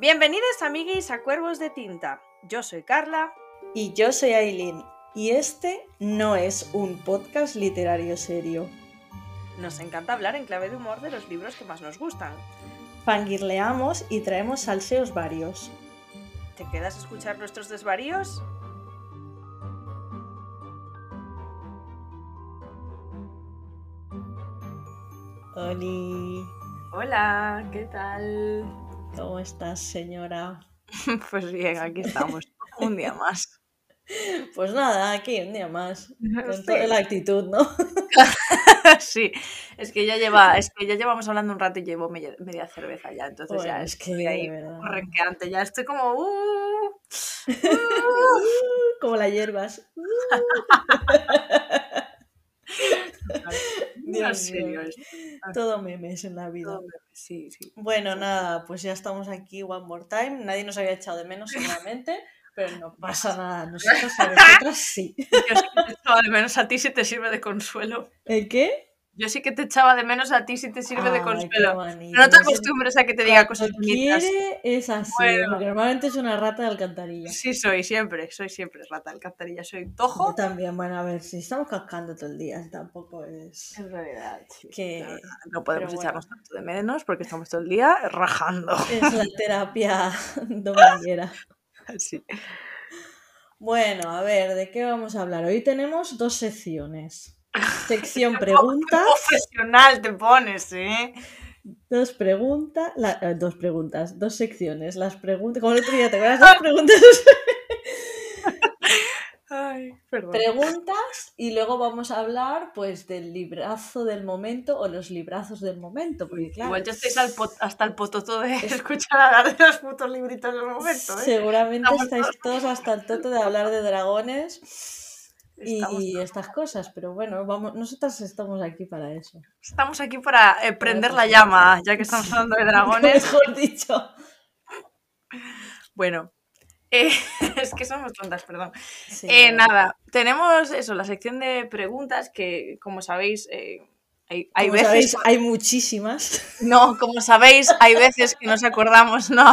Bienvenidos amiguis a Cuervos de Tinta. Yo soy Carla. Y yo soy Aileen. Y este no es un podcast literario serio. Nos encanta hablar en clave de humor de los libros que más nos gustan. Fangirleamos y traemos salseos varios. ¿Te quedas a escuchar nuestros desvaríos? Oli, Hola, ¿qué tal? ¿Cómo estás, señora? Pues bien, aquí estamos. Un día más. Pues nada, aquí un día más. Con Sí. toda la actitud, ¿no? Sí, es que ya lleva, es que ya llevamos hablando un rato y llevo media, media cerveza ya, entonces Bueno, ya es que estoy ahí renqueante, ya estoy como uh, Como las hierbas. no Dios mío. esto. Todo memes en la vida. Sí, sí. Bueno, nada, pues ya estamos aquí one more time. Nadie nos había echado de menos, seguramente, pero no pasa nada. Nosotros a vosotras sí. Yo sí que te echaba de menos a ti si te sirve de consuelo. ¿El qué? Yo sí que te echaba de menos a ti si te sirve de Ay, consuelo. No te Eso- acostumbres a que te diga cosas bonitas. quiere es así, Bueno. porque normalmente es una rata de alcantarilla. Sí, soy siempre, soy siempre rata alcantarilla, soy Yo tojo. también, bueno, a ver, si estamos cascando todo el día, tampoco es En realidad, sí. que verdad, No podemos echarnos tanto de menos porque estamos todo el día rajando. es la terapia dominguera. Sí. Bueno, a ver, ¿de qué vamos a hablar? Hoy tenemos dos secciones. Sección preguntas, Profesional te pones, ¿eh? dos preguntas, eh, dos preguntas, dos secciones. Las preguntas, como el otro día, ¿te acuerdas? Dos preguntas, Ay, perdón. preguntas y luego vamos a hablar pues del librazo del momento o los librazos del momento, porque claro, Igual ya estáis al hasta el pototo de escuchar hablar de los putos libritos del momento, ¿eh? seguramente Estamos estáis todos hasta el toto de hablar de dragones Y estas cosas, pero bueno, vamos, nosotras estamos aquí para eso. estamos aquí para eh, prender la llama, ya que estamos hablando de dragones. Mejor dicho. Bueno, eh, es que somos tontas, perdón. Sí, Eh, nada, tenemos eso, la sección de preguntas que, como sabéis, eh, hay, hay Como veces... sabéis, hay muchísimas. No, como sabéis, hay veces que nos acordamos, no.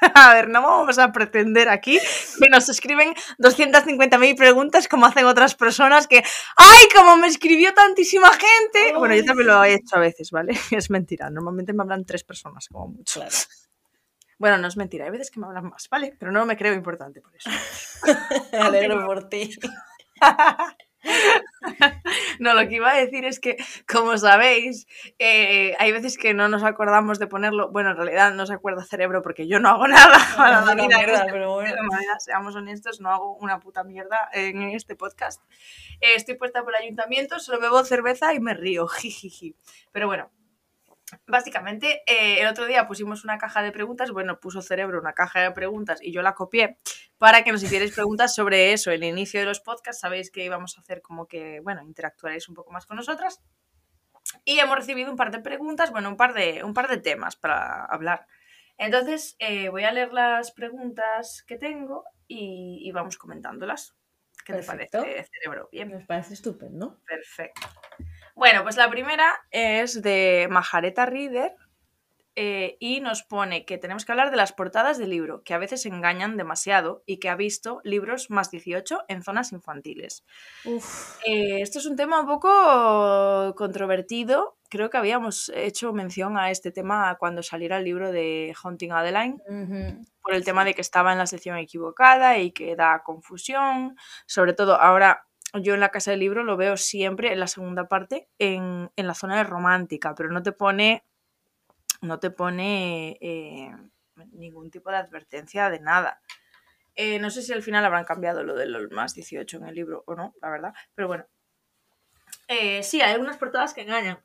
A ver, no vamos a pretender aquí que nos escriben 250.000 preguntas como hacen otras personas que, ¡ay, como me escribió tantísima gente! Bueno, yo también lo he hecho a veces, ¿vale? Es mentira, normalmente me hablan tres personas como mucho. Claro. Bueno, no es mentira, hay veces que me hablan más, ¿vale? Pero no me creo importante por eso. Alegro por ti. No, lo que iba a decir es que, como sabéis, eh, hay veces que no nos acordamos de ponerlo. Bueno, en realidad no se acuerda cerebro porque yo no hago nada para Una vida. en mierda, este- pero bueno. de manera, seamos honestos, no hago una puta mierda en este podcast. Eh, estoy puesta por el ayuntamiento, solo bebo cerveza y me río, jijiji. Pero bueno, básicamente eh, el otro día pusimos una caja de preguntas, bueno, puso cerebro una caja de preguntas y yo la copié para que nos hicierais preguntas sobre eso. El inicio de los podcasts, sabéis que íbamos a hacer como que, bueno, interactuaréis un poco más con nosotras. Y hemos recibido un par de preguntas, bueno, un par de, un par de temas para hablar. Entonces, eh, voy a leer las preguntas que tengo y, y vamos comentándolas. ¿Qué Perfecto. te parece, cerebro? Bien, Me parece estupendo. perfecto. Bueno, pues la primera es de Majareta Reader eh, y nos pone que tenemos que hablar de las portadas del libro, que a veces engañan demasiado y que ha visto libros más 18 en zonas infantiles. Uf. Eh, esto es un tema un poco controvertido. Creo que habíamos hecho mención a este tema cuando saliera el libro de Hunting Adeline, por el tema de que estaba en la sección equivocada y que da confusión. Sobre todo ahora yo en la casa del libro lo veo siempre en la segunda parte en, en la zona de romántica, pero no te pone, no te pone eh, ningún tipo de advertencia de nada. Eh, no sé si al final habrán cambiado lo de los más 18 en el libro o no, la verdad, pero bueno. Eh, sí, hay algunas portadas que engañan.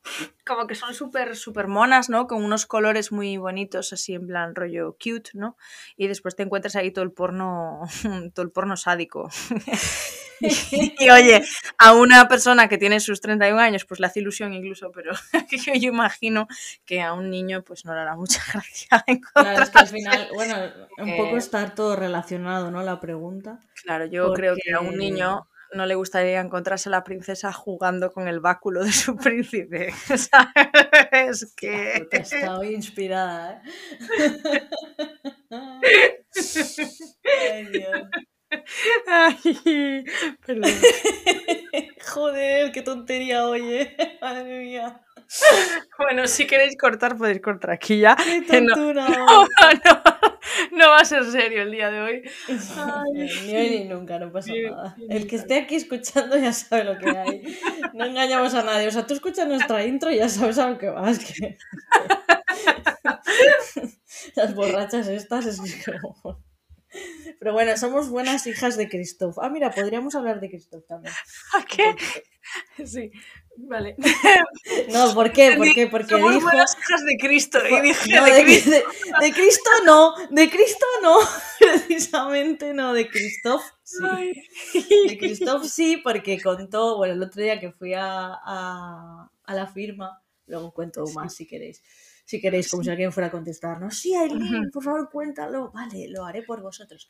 Como que son súper, súper monas, ¿no? Con unos colores muy bonitos, así en plan rollo cute, ¿no? Y después te encuentras ahí todo el porno, todo el porno sádico. y oye, a una persona que tiene sus 31 años, pues le hace ilusión incluso, pero yo, yo imagino que a un niño pues no le hará mucha gracia Claro, es que al final, bueno, un Eh, poco estar todo relacionado, ¿no? La pregunta. Claro, yo creo que a un niño no le gustaría encontrarse a la princesa jugando con el báculo de su príncipe. ¿sabes? Es que... Está hoy inspirada, ¿eh? Ay, Dios. Ay, perdón. Joder, qué tontería, oye. Madre mía. Bueno, si queréis cortar, podéis cortar aquí ya. Qué no, tontura. no, no, no va a ser serio el día de hoy. Ni hoy ni nunca, no pasa nada. El que esté aquí escuchando ya sabe lo que hay. No engañamos a nadie. O sea, tú escuchas nuestra intro y ya sabes a lo que vas. Que... Las borrachas estas es que como- Pero bueno, somos buenas hijas de Christoph. Ah, mira, podríamos hablar de Christoph también. ¿A qué? Sí, vale. No, ¿por qué? ¿Por qué? Porque Somos dijo... buenas hijas de Cristo. Y dije, No, de de, Cristo. de- de Cristo no, de Cristo no, precisamente no, de Christoph sí. Ay. De Christoph sí, porque contó, bueno, el otro día que fui a, a, a la firma, luego cuento Sí. más si queréis. Si queréis, como si alguien fuera a contestarnos. Sí, Aileen, por favor, cuéntalo. Vale, lo haré por vosotros.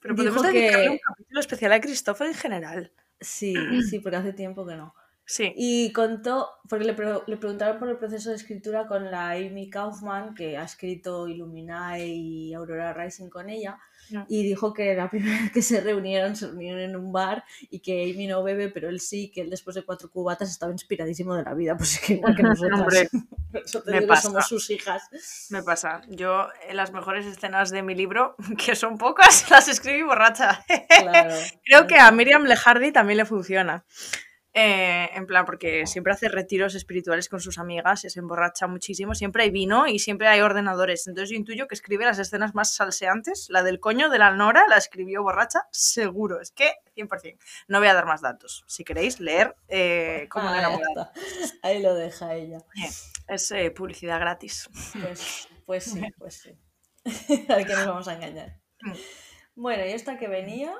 Pero Dijo podemos dedicarle que- un capítulo especial a Christopher en general. Sí, sí, porque hace tiempo que no. Sí. Y contó, porque le, pre- le preguntaron por el proceso de escritura con la Amy Kaufman, que ha escrito Illuminae y Aurora Rising con ella, No. y dijo que la primera vez que se reunieron, se reunieron en un bar y que Amy no bebe, pero él sí, que él después de cuatro cubatas estaba inspiradísimo de la vida, pues es que igual que nosotras. Hombre, Nosotros me no pasa. somos sus hijas. Me pasa. Yo, en las mejores escenas de mi libro, que son pocas, las escribí borracha. Claro. Creo que a Miriam Lejardi también le funciona. Eh, en plan, porque siempre hace retiros espirituales con sus amigas, se emborracha muchísimo, siempre hay vino y siempre hay ordenadores. Entonces yo intuyo que escribe las escenas más salseantes. La del coño de la Nora la escribió borracha, seguro. Es que 100%. No voy a dar más datos. Si queréis leer eh, cómo Ah, está. Ahí lo deja ella. Es eh, publicidad gratis. Pues, pues sí, pues sí. Al que nos vamos a engañar. Mm. Bueno, y esta que venía.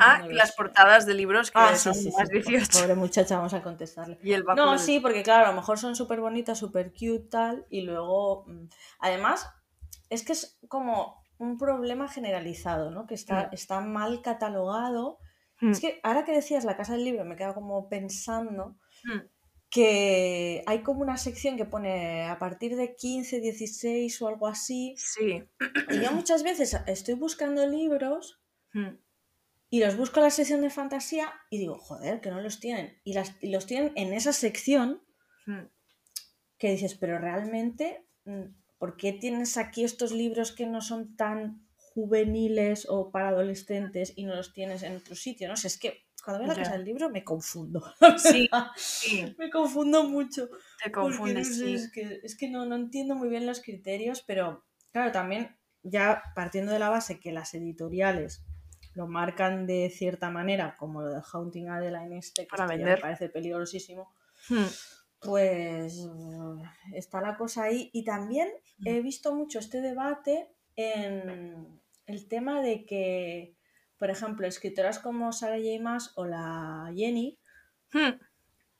Ah, no las sé. portadas de libros que Ah, sí, son sí, más sí, 18. Pobre muchacha, vamos a contestarle. Y el No, sí, porque claro, a lo mejor son súper bonitas, súper cute, tal. Y luego. mm, Además, es que es como un problema generalizado, ¿no? Que está, Mm. está mal catalogado. Mm, Es que ahora que decías la casa del libro, me quedo como pensando mm, que hay como una sección que pone a partir de 15, 16 o algo así. Sí. Y yo muchas veces estoy buscando libros y los busco en la sección de fantasía y digo, joder, que no los tienen. Y, las, y los tienen en esa sección mm. que dices, pero realmente, mm, ¿por qué tienes aquí estos libros que no son tan juveniles o para adolescentes y no los tienes en otro sitio? No sé, es que cuando veo la casa del libro me confundo. Sí, sí, me confundo mucho. te confundes, no sé, sí. es que, es que no, no entiendo muy bien los criterios, pero claro, también ya partiendo de la base que las editoriales lo marcan de cierta manera, como lo de Haunting Adeline este, que Para vender. me parece peligrosísimo, Mm, pues uh, está la cosa ahí. Y también he visto mucho este debate en el tema de que, por ejemplo, escritoras como Sarah J. Maas o la Jenny mm,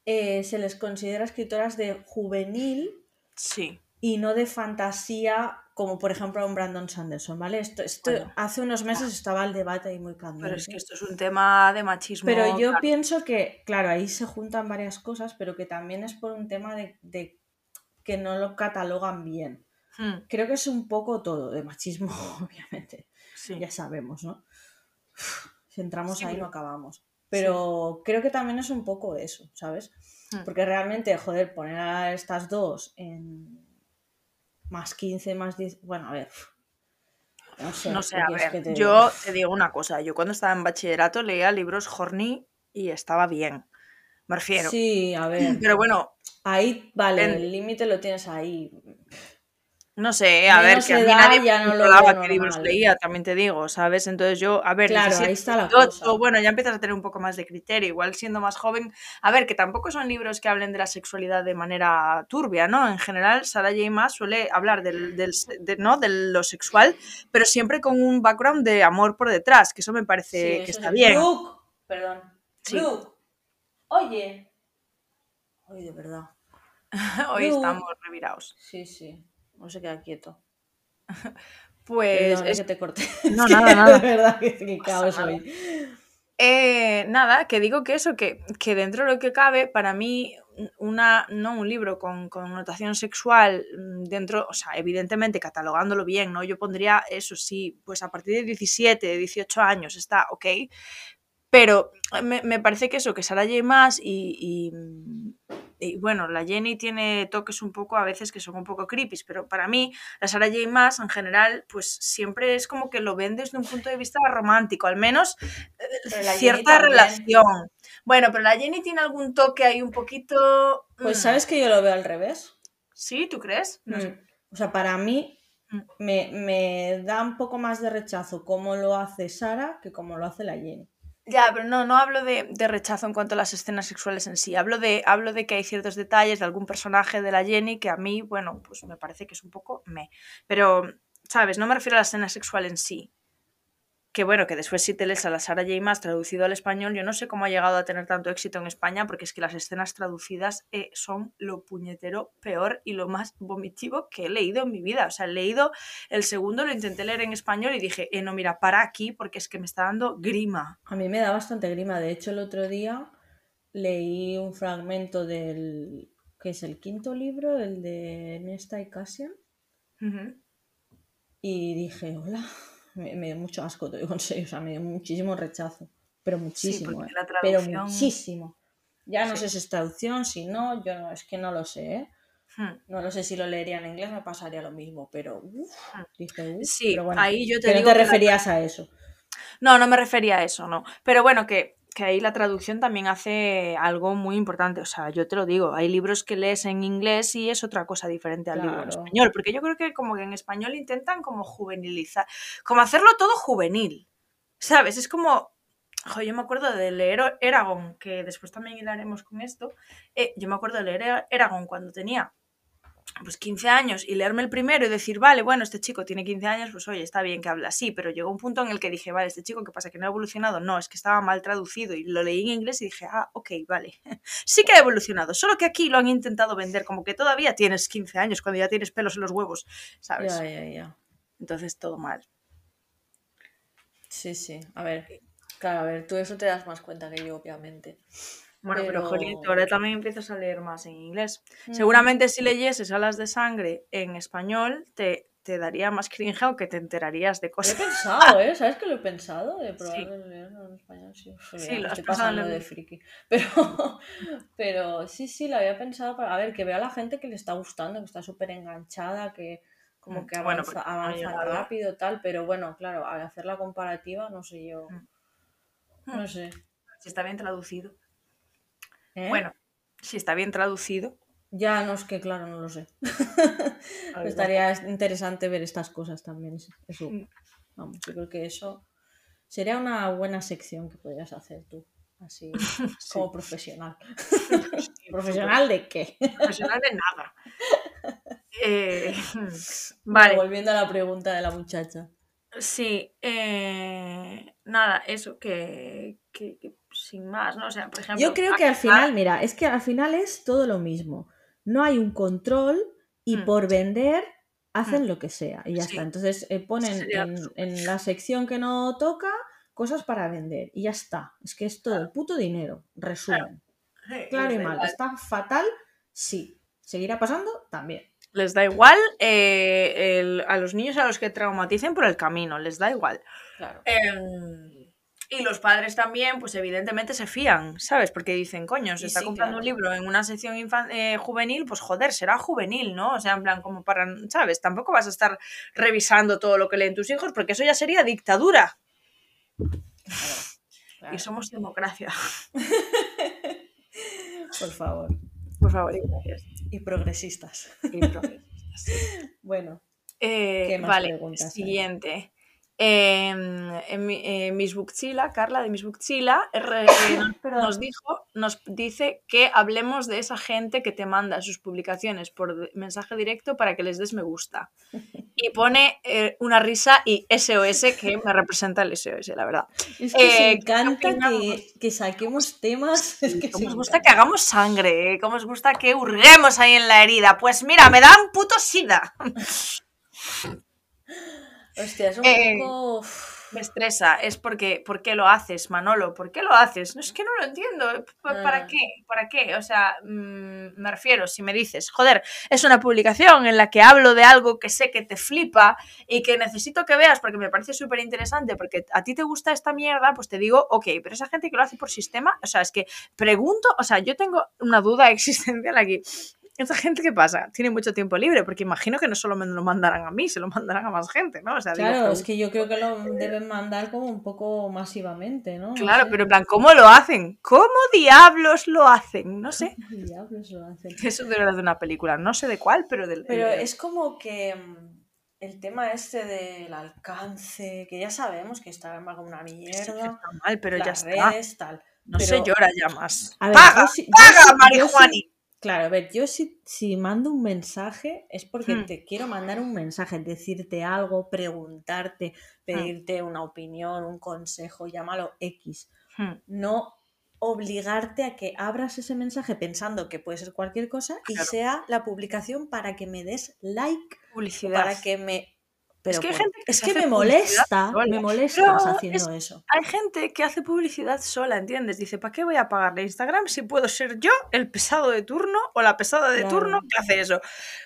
eh, se les considera escritoras de juvenil Sí, y no de fantasía, como por ejemplo a un Brandon Sanderson, ¿vale? Esto, esto Bueno, hace unos meses estaba el debate ahí muy candente. pero es que esto es un tema de machismo. Pero yo claro. pienso que, claro, ahí se juntan varias cosas, pero que también es por un tema de, de que no lo catalogan bien. Mm, Creo que es un poco todo, de machismo, obviamente. Sí, Ya sabemos, ¿no? Si entramos Sí. ahí no acabamos. Pero creo que también es un poco eso, ¿sabes? Mm. Porque realmente, joder, poner a estas dos en más 15, más 10. Bueno, a ver. No sé. no sé, ¿qué a ver, que te yo te digo una cosa, yo cuando estaba en bachillerato leía libros horny y estaba bien, me refiero. Sí, a ver. Pero bueno, Ahí, vale, En- el límite lo tienes ahí. No sé, a ver, que a mí nadie ya no lo qué libros leía, también te digo, ¿sabes? Entonces yo, a ver, Claro, 17, ahí está la 18, cosa. bueno, ya empiezas a tener un poco más de criterio, igual siendo más joven. A ver, que tampoco son libros que hablen de la sexualidad de manera turbia, ¿no? En general, Sarah J. Maas suele hablar del, del, de, ¿no? de lo sexual, pero siempre con un background de amor por detrás, que eso me parece Sí, que está bien. Luke, perdón. Sí. Oye. Oye, de verdad. Hoy estamos revirados. Sí, sí. No se queda quieto. Pues Perdona es- que te corté. No, nada, nada. De verdad que, que caos nada. hoy. Eh, nada, que digo que eso, que, que dentro de lo que cabe, para mí una, ¿no? un libro con connotación sexual mm, dentro, o sea, evidentemente catalogándolo bien, ¿no? Yo pondría eso sí, pues a partir de 17, 18 años está ok, pero me, me parece que eso, que Sara J. más y, y, bueno, la Jenny tiene toques un poco a veces que son un poco creepy, pero para mí la Sarah J. más en general, pues siempre es como que lo ven desde un punto de vista romántico, al menos eh, cierta relación. Bueno, pero la Jenny tiene algún toque ahí un poquito... Pues mm. sabes que yo lo veo al revés. ¿Sí? ¿Tú crees? Mm. O sea, para mí mm. me, me da un poco más de rechazo cómo lo hace Sara que cómo lo hace la Jenny. Ya, pero no, no hablo de, rechazo en cuanto a las escenas sexuales en sí. Hablo de, hablo de que hay ciertos detalles de algún personaje de la Jenny que a mí, bueno, pues me parece que es un poco me. Pero, ¿sabes? No me refiero a la escena sexual en sí que bueno, que después si te lees a la Sara J. Maas traducido al español, yo no sé cómo ha llegado a tener tanto éxito en España, porque es que las escenas traducidas eh, son lo puñetero peor y lo más vomitivo que he leído en mi vida. O sea, he leído el segundo, lo intenté leer en español y dije, eh, no, mira, para aquí porque es que me está dando grima. A mí me da bastante grima. De hecho, el otro día leí un fragmento del, que es el quinto libro, el de Nesta y Cassian. Y dije, hola, me, dio mucho asco, te digo en serio, o sea, me dio muchísimo rechazo, pero muchísimo, eh, pero muchísimo. Ya no sé si es traducción, si no, yo no, es que no lo sé, ¿eh? Hmm. No lo sé si lo leería en inglés, me pasaría lo mismo, pero uff, hmm. dije, sí, pero bueno, ahí yo te digo no te referías a eso. No, no me refería a eso, no. Pero bueno, que que ahí la traducción también hace algo muy importante. O sea, yo te lo digo, hay libros que lees en inglés y es otra cosa diferente al libro en español, porque yo creo que como que en español intentan como juvenilizar, como hacerlo todo juvenil, ¿sabes? Es como, yo me acuerdo de leer Eragon, que después también hilaremos con esto, eh, yo me acuerdo de leer Eragon cuando tenía pues 15 años y leerme el primero y decir, vale, bueno, este chico tiene 15 años, pues oye, está bien que habla así, pero llegó un punto en el que dije, vale, este chico, ¿qué pasa? ¿Que no ha evolucionado? No, es que estaba mal traducido y lo leí en inglés y dije, ah, ok, vale, sí que ha evolucionado, solo que aquí lo han intentado vender como que todavía tienes 15 años cuando ya tienes pelos en los huevos, ¿sabes? Ya, ya, ya. Entonces todo mal. Sí, sí, a ver, claro, a ver, tú eso te das más cuenta que yo, obviamente. Bueno, pero, jolín, ahora también empiezas a leer más en inglés. Mm. Seguramente si leyeses Alas de Sangre en español, te, te daría más cringe o que te enterarías de cosas. Lo he pensado, ¿eh? ¿Sabes que lo he pensado? De probar leerlo en español, sí. sí lo estoy pasando de friki. Pero, pero sí, sí, lo había pensado para... A ver, que vea a la gente que le está gustando, que está súper enganchada, que como mm, que avanza, avanza rápido, tal, pero bueno, claro, al hacer la comparativa, no sé yo... Mm. No sé. Si está bien traducido. ¿Eh? Bueno, si está bien traducido. Ya no es que, claro, no lo sé. Estaría interesante ver estas cosas también. Eso, vamos, yo creo que eso sería una buena sección que podrías hacer tú, así como profesional. ¿Profesional de qué? Profesional de nada. Eh, vale. volviendo a la pregunta de la muchacha. Sí, eh, nada, eso, que, sin más, ¿no? O sea, por ejemplo... Yo creo que al final, mira, es que al final es todo lo mismo. No hay un control y mm. por vender hacen mm. lo que sea y ya está. Entonces eh, ponen en, la sección que no toca cosas para vender y ya está. Es que es todo el puto dinero. Resumen. Claro, y mal. ¿Está fatal? Sí. ¿Seguirá pasando? También. Les da igual eh, a los niños a los que traumaticen por el camino, les da igual. Claro. Em, y los padres también, pues evidentemente se fían, ¿sabes? Porque dicen, coño, se está comprando un libro en una sección eh, juvenil, pues joder, será juvenil, ¿no? O sea, en plan, como para, ¿sabes? Tampoco vas a estar revisando todo lo que leen tus hijos, porque eso ya sería dictadura. Y somos democracia. Por favor. Por favor, y gracias. Y progresistas. Y progresistas. bueno. Eh, vale, siguiente. En, en, Miss Carla de Miss Bookchila, eh, nos, dijo, nos dice que hablemos de esa gente que te manda sus publicaciones por mensaje directo para que les des me gusta. Y pone eh, una risa y SOS que me representa el SOS, la verdad. Es que me eh, encanta que, saquemos temas. Es que como os gusta que hagamos sangre, como os gusta que hurguemos ahí en la herida. Pues mira, me dan puto sida. Hostia, es un eh, poco. me estresa es porque, ¿por qué lo haces, Manolo? ¿Por qué lo haces? No es que no lo entiendo. ¿Para Ah. qué? ¿Para qué? O sea, mm, me refiero, si me dices, joder, es una publicación en la que hablo de algo que sé que te flipa y que necesito que veas porque me parece súper interesante, porque a ti te gusta esta mierda, pues te digo, ok, pero esa gente que lo hace por sistema, o sea, es que pregunto, o sea, yo tengo una duda existencial aquí. ¿Esta gente qué pasa? Tiene mucho tiempo libre, porque imagino que no solo me lo mandarán a mí, se lo mandarán a más gente, ¿no? O sea, digo, Claro, es que yo creo que lo deben mandar como un poco masivamente, ¿no? No Claro, sé. pero en plan, ¿cómo lo hacen? ¿Cómo diablos lo hacen? No sé. ¿Qué diablos lo hacen? Eso de verdad de una película, no sé de cuál, pero del. Pero el- es como que mm, el tema este del alcance, que ya sabemos que va como una sí mierda, está mal, pero ya las está. redes, tal. No se pero- llora ya más. A ver, ¡Paga! yo sí- yo ¡Paga, yo! Claro, a ver, yo si, si mando un mensaje es porque Hmm. te quiero mandar un mensaje, decirte algo, preguntarte, pedirte una opinión, un consejo, llámalo X. Hmm, No obligarte a que abras ese mensaje pensando que puede ser cualquier cosa y Claro. sea la publicación para que me des like Publicidad. para que me... Pero que hay por- gente que es que me molesta, sola. me molestas Pero haciendo eso. Hay gente que hace publicidad sola, ¿entiendes? Dice, ¿para qué voy a pagarle Instagram si puedo ser yo el pesado de turno o la pesada de Claro. turno que hace eso?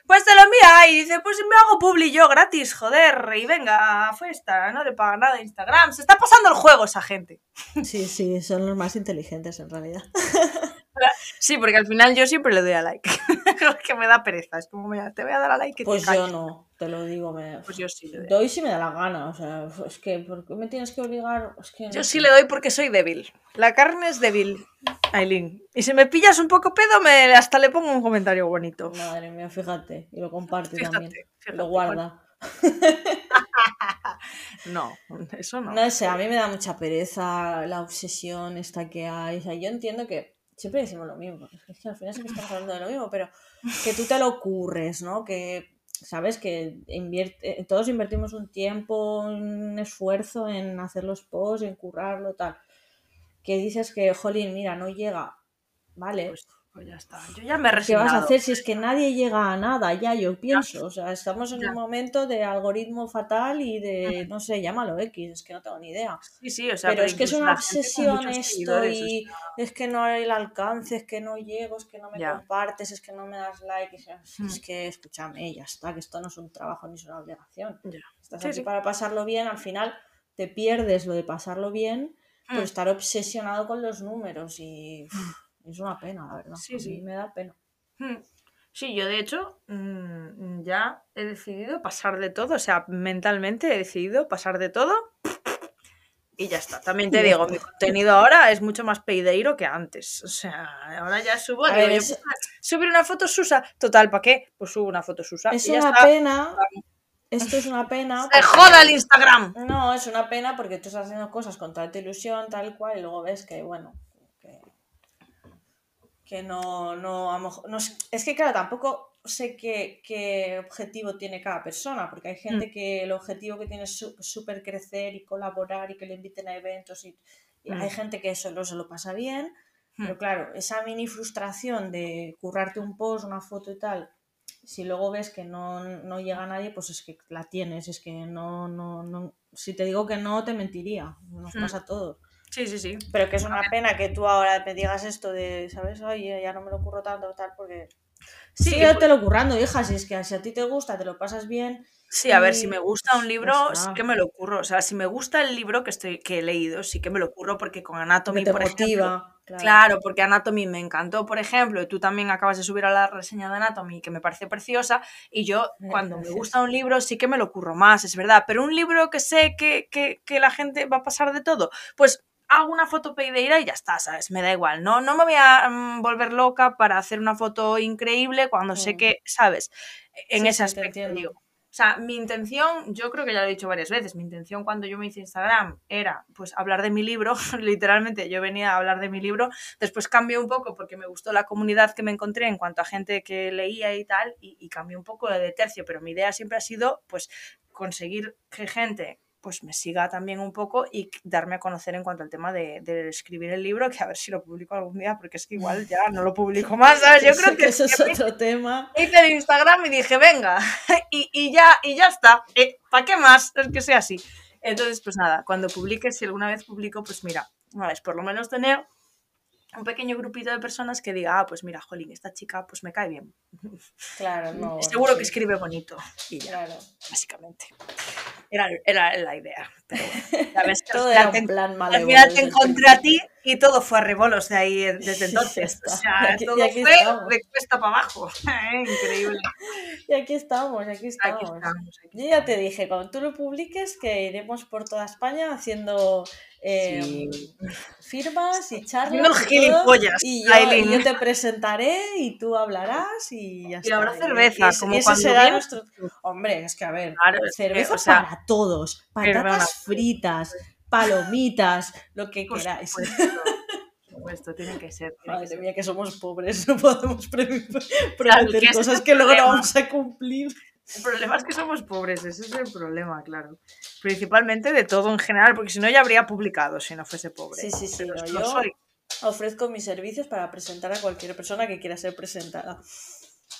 Pues te lo envía y dice, pues me hago publi yo gratis, joder, y venga, fiesta, no le paga nada a Instagram. Se está pasando el juego esa gente. Sí, sí, son los más inteligentes en realidad. Sí, porque al final yo siempre le doy a like. que me da pereza. Es como, mira, te voy a dar a like que Pues te yo no, te lo digo. Me... Pues yo sí le doy. Doy si me da la gana, o sea, es que ¿por qué me tienes que obligar? Es que no Yo sí le doy porque soy débil. La carne es débil, Aileen. Y si me pillas un poco pedo, me hasta le pongo un comentario bonito. Madre mía, fíjate, y lo comparte Fíjate, también. fíjate, lo guarda. No, eso no. No sé, a mí me da mucha pereza la obsesión esta que hay. O sea, yo entiendo que siempre decimos lo mismo, es que al final siempre estamos hablando de lo mismo, pero que tú te lo ocurres, ¿no? Que sabes que invierte, todos invertimos un tiempo, un esfuerzo en hacer los posts, en currarlo, tal. Que dices que, jolín, mira, no llega. Vale, Pues, pues ya está. Yo ya me he ¿Qué vas a hacer si es que nadie llega a nada? Ya, yo pienso. O sea, estamos en Ya. un momento de algoritmo fatal y de, no sé, llámalo X, es que no tengo ni idea. Sí, sí, o sea, pero es que es una obsesión esto y es que no hay el alcance, es que no llego, es que no me Ya. compartes, es que no me das like. Es, es que, escúchame, ya está, que esto no es un trabajo ni es una obligación. Estás Sí, aquí sí. para pasarlo bien, al final te pierdes lo de pasarlo bien por Mm. estar obsesionado con los números y es una pena, la verdad. Sí, sí. me da pena. Mm. Sí, yo de hecho mm, ya he decidido pasar de todo, o sea, mentalmente he decidido pasar de todo y ya está. También te digo, mi contenido ahora es mucho más peideiro que antes. O sea, ahora ya subo, A digo, ver, yo, es- subir una foto Susa, total, ¿para qué? Pues subo una foto Susa Es y ya una está. pena. Esto es una pena. ¡Se joda el Instagram! No, es una pena porque tú estás haciendo cosas con tanta ilusión, tal cual, y luego ves que, bueno, que, no, no, a mejor, no es, es que claro, tampoco sé qué, qué objetivo tiene cada persona, porque hay gente que el objetivo que tiene es súper crecer y colaborar y que le inviten a eventos y, y Mm. hay gente que solo se lo pasa bien, pero Mm. claro, esa mini frustración de currarte un post, una foto y tal, si luego ves que no, no llega a nadie, pues es que la tienes, es que no, no, no, si te digo que no, te mentiría, nos Mm. pasa a todos. Sí, sí, sí. Pero que es una pena que tú ahora me digas esto de, ¿sabes? Oye, ya no me lo curro tanto, tal, porque... Sí, Sí, te lo currando, hija, si es que si a ti te gusta, te lo pasas bien, Sí, a ver, Y, si me gusta un pues, libro, ya sí que me lo curro. O sea, si me gusta el libro que estoy que he leído, sí que me lo curro porque con Anatomy, te por ejemplo, motiva. Claro. Claro, porque Anatomy me encantó, por ejemplo, y tú también acabas de subir a la reseña de Anatomy, que me parece preciosa, y yo cuando me gracias. gusta un libro sí que me lo curro más, es verdad, pero un libro que sé que, que, que la gente va a pasar de todo, pues hago una foto peideira y ya está, ¿sabes? Me da igual, no, no me voy a mm, volver loca para hacer una foto increíble cuando sé Mm. que, ¿sabes? En Sí, ese aspecto, digo. O sea, mi intención, yo creo que ya lo he dicho varias veces, mi intención cuando yo me hice Instagram era pues hablar de mi libro, literalmente yo venía a hablar de mi libro, después cambié un poco porque me gustó la comunidad que me encontré en cuanto a gente que leía y tal, y, y cambié un poco de tercio, pero mi idea siempre ha sido pues conseguir que gente pues me siga también un poco y darme a conocer en cuanto al tema de, de escribir el libro, que a ver si lo publico algún día, porque es que igual ya no lo publico más, ¿sabes? Yo creo que, eso es otro tema. hice el Instagram y dije, venga, y, y ya, y ya está. ¿Para qué más? Es que sea así. Entonces, pues nada, cuando publique, si alguna vez publico, pues mira, es por lo menos tener un pequeño grupito de personas que diga, ah, pues mira, jolín, esta chica pues me cae bien. Claro, no. Seguro que escribe bonito. Y ya, Claro. básicamente. Era, era la idea. Pero bueno, Todo era un plan al final te encontré a ti y todo fue a revolos de ahí eh, desde entonces. o sea, aquí- todo fue estamos. de cuesta para abajo. Increíble. Y aquí estamos, aquí Aquí estamos. estamos. aquí Yo ya te dije, cuando tú lo publiques, que iremos por toda España haciendo eh, Sí. Firmas y charlas. Y todo, gilipollas, y, yo, Aileen. y yo te presentaré y tú hablarás y ya Y está. habrá cerveza, ese- como ese cuando será nuestro... Hombre, es que a ver, Claro, que, cerveza o sea, para todos, patatas perdona. fritas, palomitas, lo que Por queráis. supuesto, por supuesto, tiene que ser. tiene que Madre ser. mía, que somos pobres, no podemos Claro, prometer que cosas que luego no vamos a cumplir. El problema es que somos pobres, ese es el problema, claro. Principalmente de todo en general, porque si no ya habría publicado si no fuese pobre. Sí, sí, sí, no, yo- soy. Ofrezco mis servicios para presentar a cualquier persona que quiera ser presentada.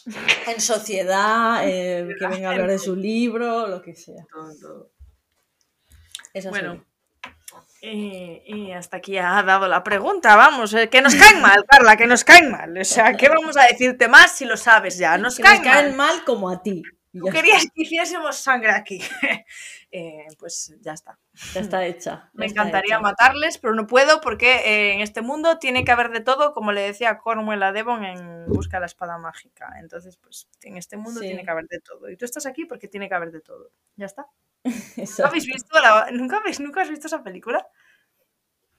En sociedad, eh, que venga a hablar de su libro, lo que sea. Todo, todo. Esa Bueno, y, y hasta aquí ha dado la pregunta, vamos, eh, que nos caen mal, Carla, que nos caen mal. O sea, ¿qué vamos a decirte más si lo sabes ya? Nos que nos caen caen mal. mal como a ti. Tú querías que hiciésemos sangre aquí. Eh, pues ya está. ya está hecha. Me está encantaría hecha. matarles, pero no puedo porque eh, en este mundo tiene que haber de todo, como le decía Cornwell a Devon en Busca de la Espada Mágica. Entonces, pues en este mundo Sí. tiene que haber de todo. Y tú estás aquí porque tiene que haber de todo. Ya está. ¿Nunca habéis visto, la- ¿nunca, habéis, ¿Nunca has visto esa película?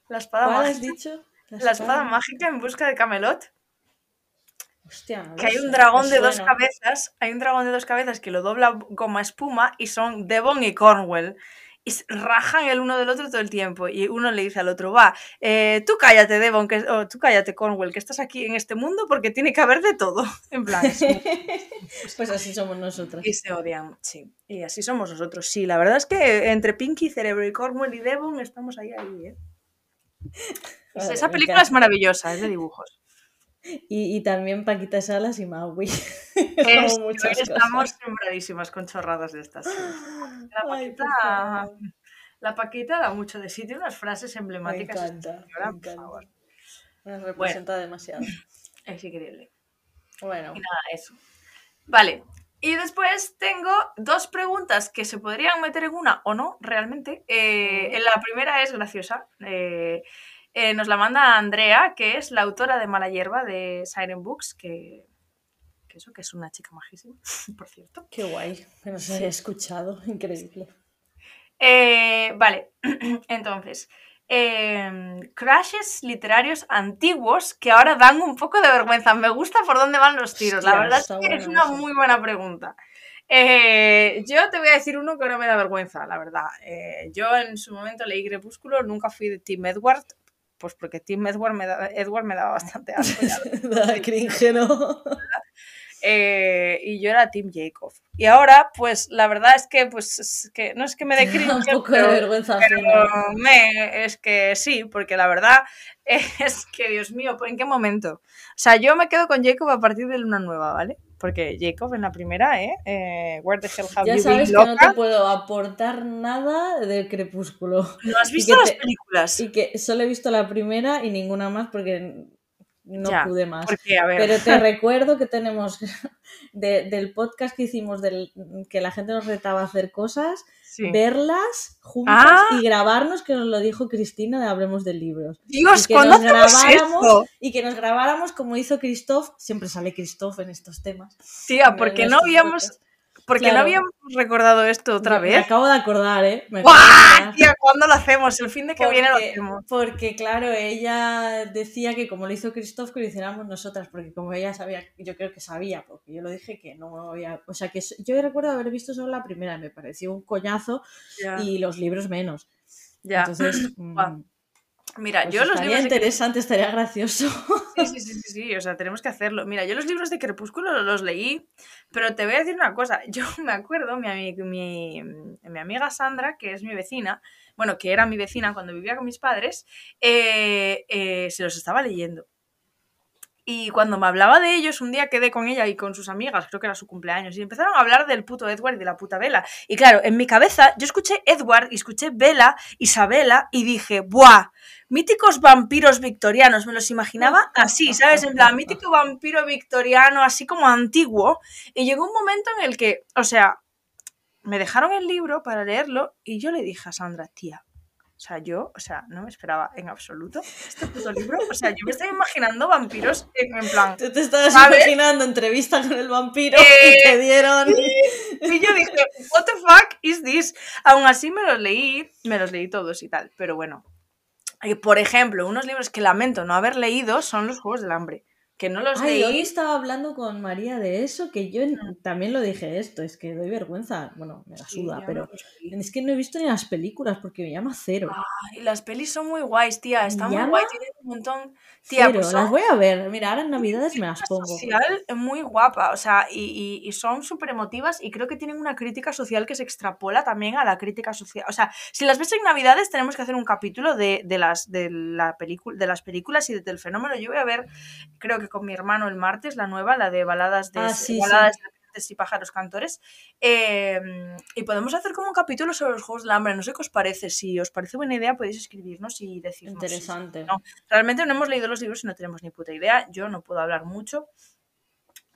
La Espada ¿Cuál has dicho? La Espada Mágica en Busca de Camelot. Hostia, no Que hay un dragón de dos cabezas, hay un dragón de dos cabezas que lo dobla como espuma y son Devon y Cornwell. Y rajan el uno del otro todo el tiempo. Y uno le dice al otro, va, eh, tú cállate, Devon, que, o tú cállate, Cornwell, que estás aquí en este mundo porque tiene que haber de todo. En plan. Pues así somos nosotras. y se odian, sí. Y así somos nosotros, sí. La verdad es que entre Pinky, Cerebro y Cornwell y Devon estamos ahí, ahí, ¿eh? Esa película es maravillosa, es de dibujos. Y, y también Paquita Salas y Maui. Es- muchas estamos cosas. sembradísimas con chorradas de estas. La por Paquita, la Paquita da mucho de sitio, unas frases Me emblemáticas. esta encanta, señora, me por encanta. favor. Me representa demasiado. Es increíble. Bueno, Y nada, eso. Vale. Y después tengo dos preguntas que se podrían meter en una o no, realmente. Eh, Mm. La primera es graciosa. Eh, eh, nos la manda Andrea, que es la autora de Mala Hierba de Siren Books, que, que eso, que es una chica majísima, por cierto. qué guay. Que nos haya escuchado. Increíble. Eh, vale, entonces, em, crashes literarios antiguos que ahora dan un poco de vergüenza. Me gusta por dónde van los tiros. la verdad es una eso. muy buena pregunta. Eh, yo te voy a decir uno que ahora me da vergüenza, la verdad. Eh, yo en su momento leí Crepúsculo, nunca fui de Team Edward, pues porque Team Edward me, da- Edward me daba bastante asco. cringe, ¿no? eh, y yo era Team Jacob. Y ahora, pues la verdad es que, pues, es que no es que me dé cringe, Un poco de vergüenza pero me, es que sí, porque la verdad es que, Dios mío, ¿en qué momento? O sea, yo me quedo con Jacob a partir de Luna Nueva, ¿vale? Porque Jacob en la primera, ¿eh? eh Where the hell have Ya you sabes been, que no te puedo aportar nada del crepúsculo. ¿No has visto las te- películas? Y que solo he visto la primera y ninguna más porque no Ya, pude más. Porque, a ver, Pero te recuerdo que tenemos de- del podcast que hicimos, del, que la gente nos retaba a hacer cosas, sí. verlas juntas Ah. y grabarnos, que nos lo dijo Cristina de Hablemos de Libros. Dios, y que ¿cuándo nos hacemos grabáramos esto? y que nos grabáramos como hizo Christoph, siempre sale Christoph en estos temas. Tía, porque no habíamos, podcasts. Porque no habíamos recordado esto otra Yo Me vez. acabo de acordar, ¿eh? Me acordar. Tía, ¿cuándo lo hacemos? El fin de que viene lo Porque, hacemos. porque, claro, ella decía que como lo hizo Christoph, que lo hiciéramos nosotras, porque como ella sabía, yo creo que sabía, porque yo lo dije que no había, o sea que yo recuerdo haber visto solo la primera, me pareció un coñazo y los libros menos. ya. Entonces. Mira, pues yo los libros de interesante, estaría gracioso. Sí, sí, sí, sí, sí, o sea, tenemos que hacerlo. Mira, yo los libros de Crepúsculo los leí, pero te voy a decir una cosa. Yo me acuerdo, mi, mi, mi amiga Sandra, que es mi vecina, bueno, que era mi vecina cuando vivía con mis padres, eh, eh, se los estaba leyendo. Y cuando me hablaba de ellos, un día quedé con ella y con sus amigas, creo que era su cumpleaños, y empezaron a hablar del puto Edward y de la puta Bella. Y claro, en mi cabeza yo escuché Edward y escuché Bella, Isabela, y dije, ¡buah! Míticos vampiros victorianos, me los imaginaba así, ¿sabes? En plan, mítico vampiro victoriano, así como antiguo. Y llegó un momento en el que, o sea, me dejaron el libro para leerlo y yo le dije a Sandra, tía, sea, yo, o sea, no me esperaba en absoluto este puto libro. O sea, yo me estoy imaginando vampiros en, en plan. Tú te estabas imaginando entrevista con el vampiro y te dieron. Y yo dije, ¿What the fuck is this? Aún así me los leí, me los leí todos y tal. Pero bueno. Por ejemplo, unos libros que lamento no haber leído son Los Juegos del Hambre que no los Ay, hoy estaba hablando con María de eso, que yo mm. también lo dije esto, es que doy vergüenza, bueno, me la suda, pero es que no he visto ni las películas porque me llama cero. Ay, las pelis son muy guays, tía, están muy guay, tienen un montón... Tía, pues las voy a ver, mira, ahora en Navidades me las pongo. social muy guapa, o sea, y, y, son súper emotivas y creo que tienen una crítica social que se extrapola también a la crítica social. O sea, si las ves en Navidades tenemos que hacer un capítulo de, de las, de, la de las películas y del fenómeno. Yo voy a ver, creo que con mi hermano el martes, la nueva, la de baladas de, ah, y pájaros cantores. Em, y podemos hacer como un capítulo sobre los juegos del hambre. No sé qué os parece. Si os parece buena idea, podéis escribirnos y decirnos. Interesante. no, realmente no hemos leído los libros y no tenemos ni puta idea. Yo no puedo hablar mucho.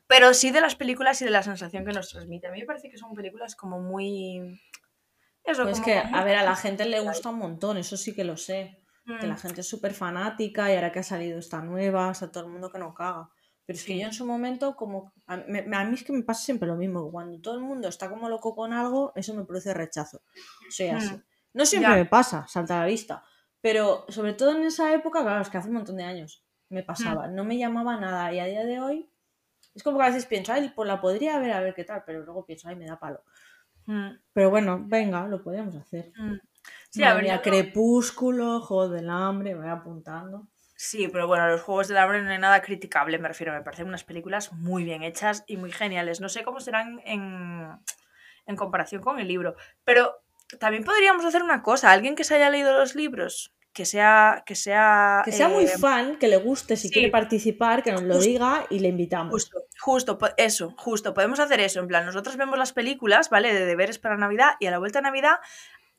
Pero sí de las películas y de la sensación que nos transmite. A mí me parece que son películas como muy. Eso, pues que, a ver, a la gente le gusta un montón, eso sí que lo sé que la mm. gente es súper fanática y ahora que ha salido esta nueva, o sea, todo el mundo que no caga. Pero es que yo en su momento, como. A, mí es que me pasa siempre lo mismo. Cuando todo el mundo está como loco con algo, eso me produce rechazo. Soy así. Mm. No siempre me pasa, salta a la vista. Pero sobre todo en esa época, claro, es que hace un montón de años me pasaba. Mm. No me llamaba nada. Y a día de hoy, es como que a veces pienso, ay, pues la podría ver a ver qué tal. Pero luego pienso, ay, me da palo. Pero bueno, venga, lo podemos hacer. Sí, a Crepúsculo, Juegos del Hambre, me voy apuntando. Sí, pero bueno, los Juegos del Hambre no hay nada criticable, me refiero, me parecen unas películas muy bien hechas y muy geniales. No sé cómo serán en, en comparación con el libro, pero también podríamos hacer una cosa, alguien que se haya leído los libros, que sea que sea que sea muy eh, fan, que le guste, si quiere participar, que nos lo diga y le invitamos. Justo, justo, eso, justo, podemos hacer eso, en plan, nosotros vemos las películas, ¿vale? De deberes para Navidad y a la vuelta de Navidad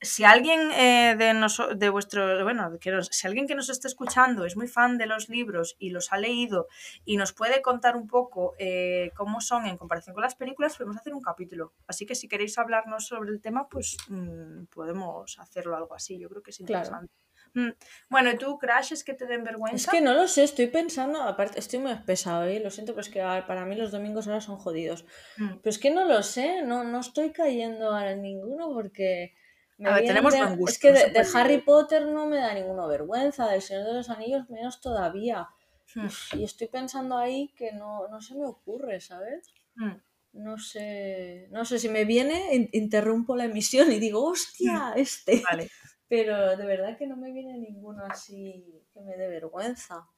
si alguien eh, de, de vuestro, bueno, que si alguien que nos esté escuchando es muy fan de los libros y los ha leído y nos puede contar un poco eh, cómo son en comparación con las películas, podemos hacer un capítulo. Así que si queréis hablarnos sobre el tema, pues mm, podemos hacerlo algo así. Yo creo que es interesante. Mm, bueno, ¿y tú, Crash, es que te den vergüenza? Es que no lo sé, estoy pensando, aparte, estoy muy pesado, ¿eh? lo siento, pero es que para mí los domingos ahora son jodidos. Mm. Pero es que no lo sé, no, no estoy cayendo a ninguno porque tenemos Es que de, Harry Potter no me da ninguna vergüenza, del Señor de los Anillos menos todavía. Hmm. Y estoy pensando ahí que no, no se me ocurre, ¿sabes? Hmm. No sé, no sé si me viene, interrumpo la emisión y digo, hostia, hmm. este. Vale. Pero de verdad que no me viene ninguno así que me dé vergüenza.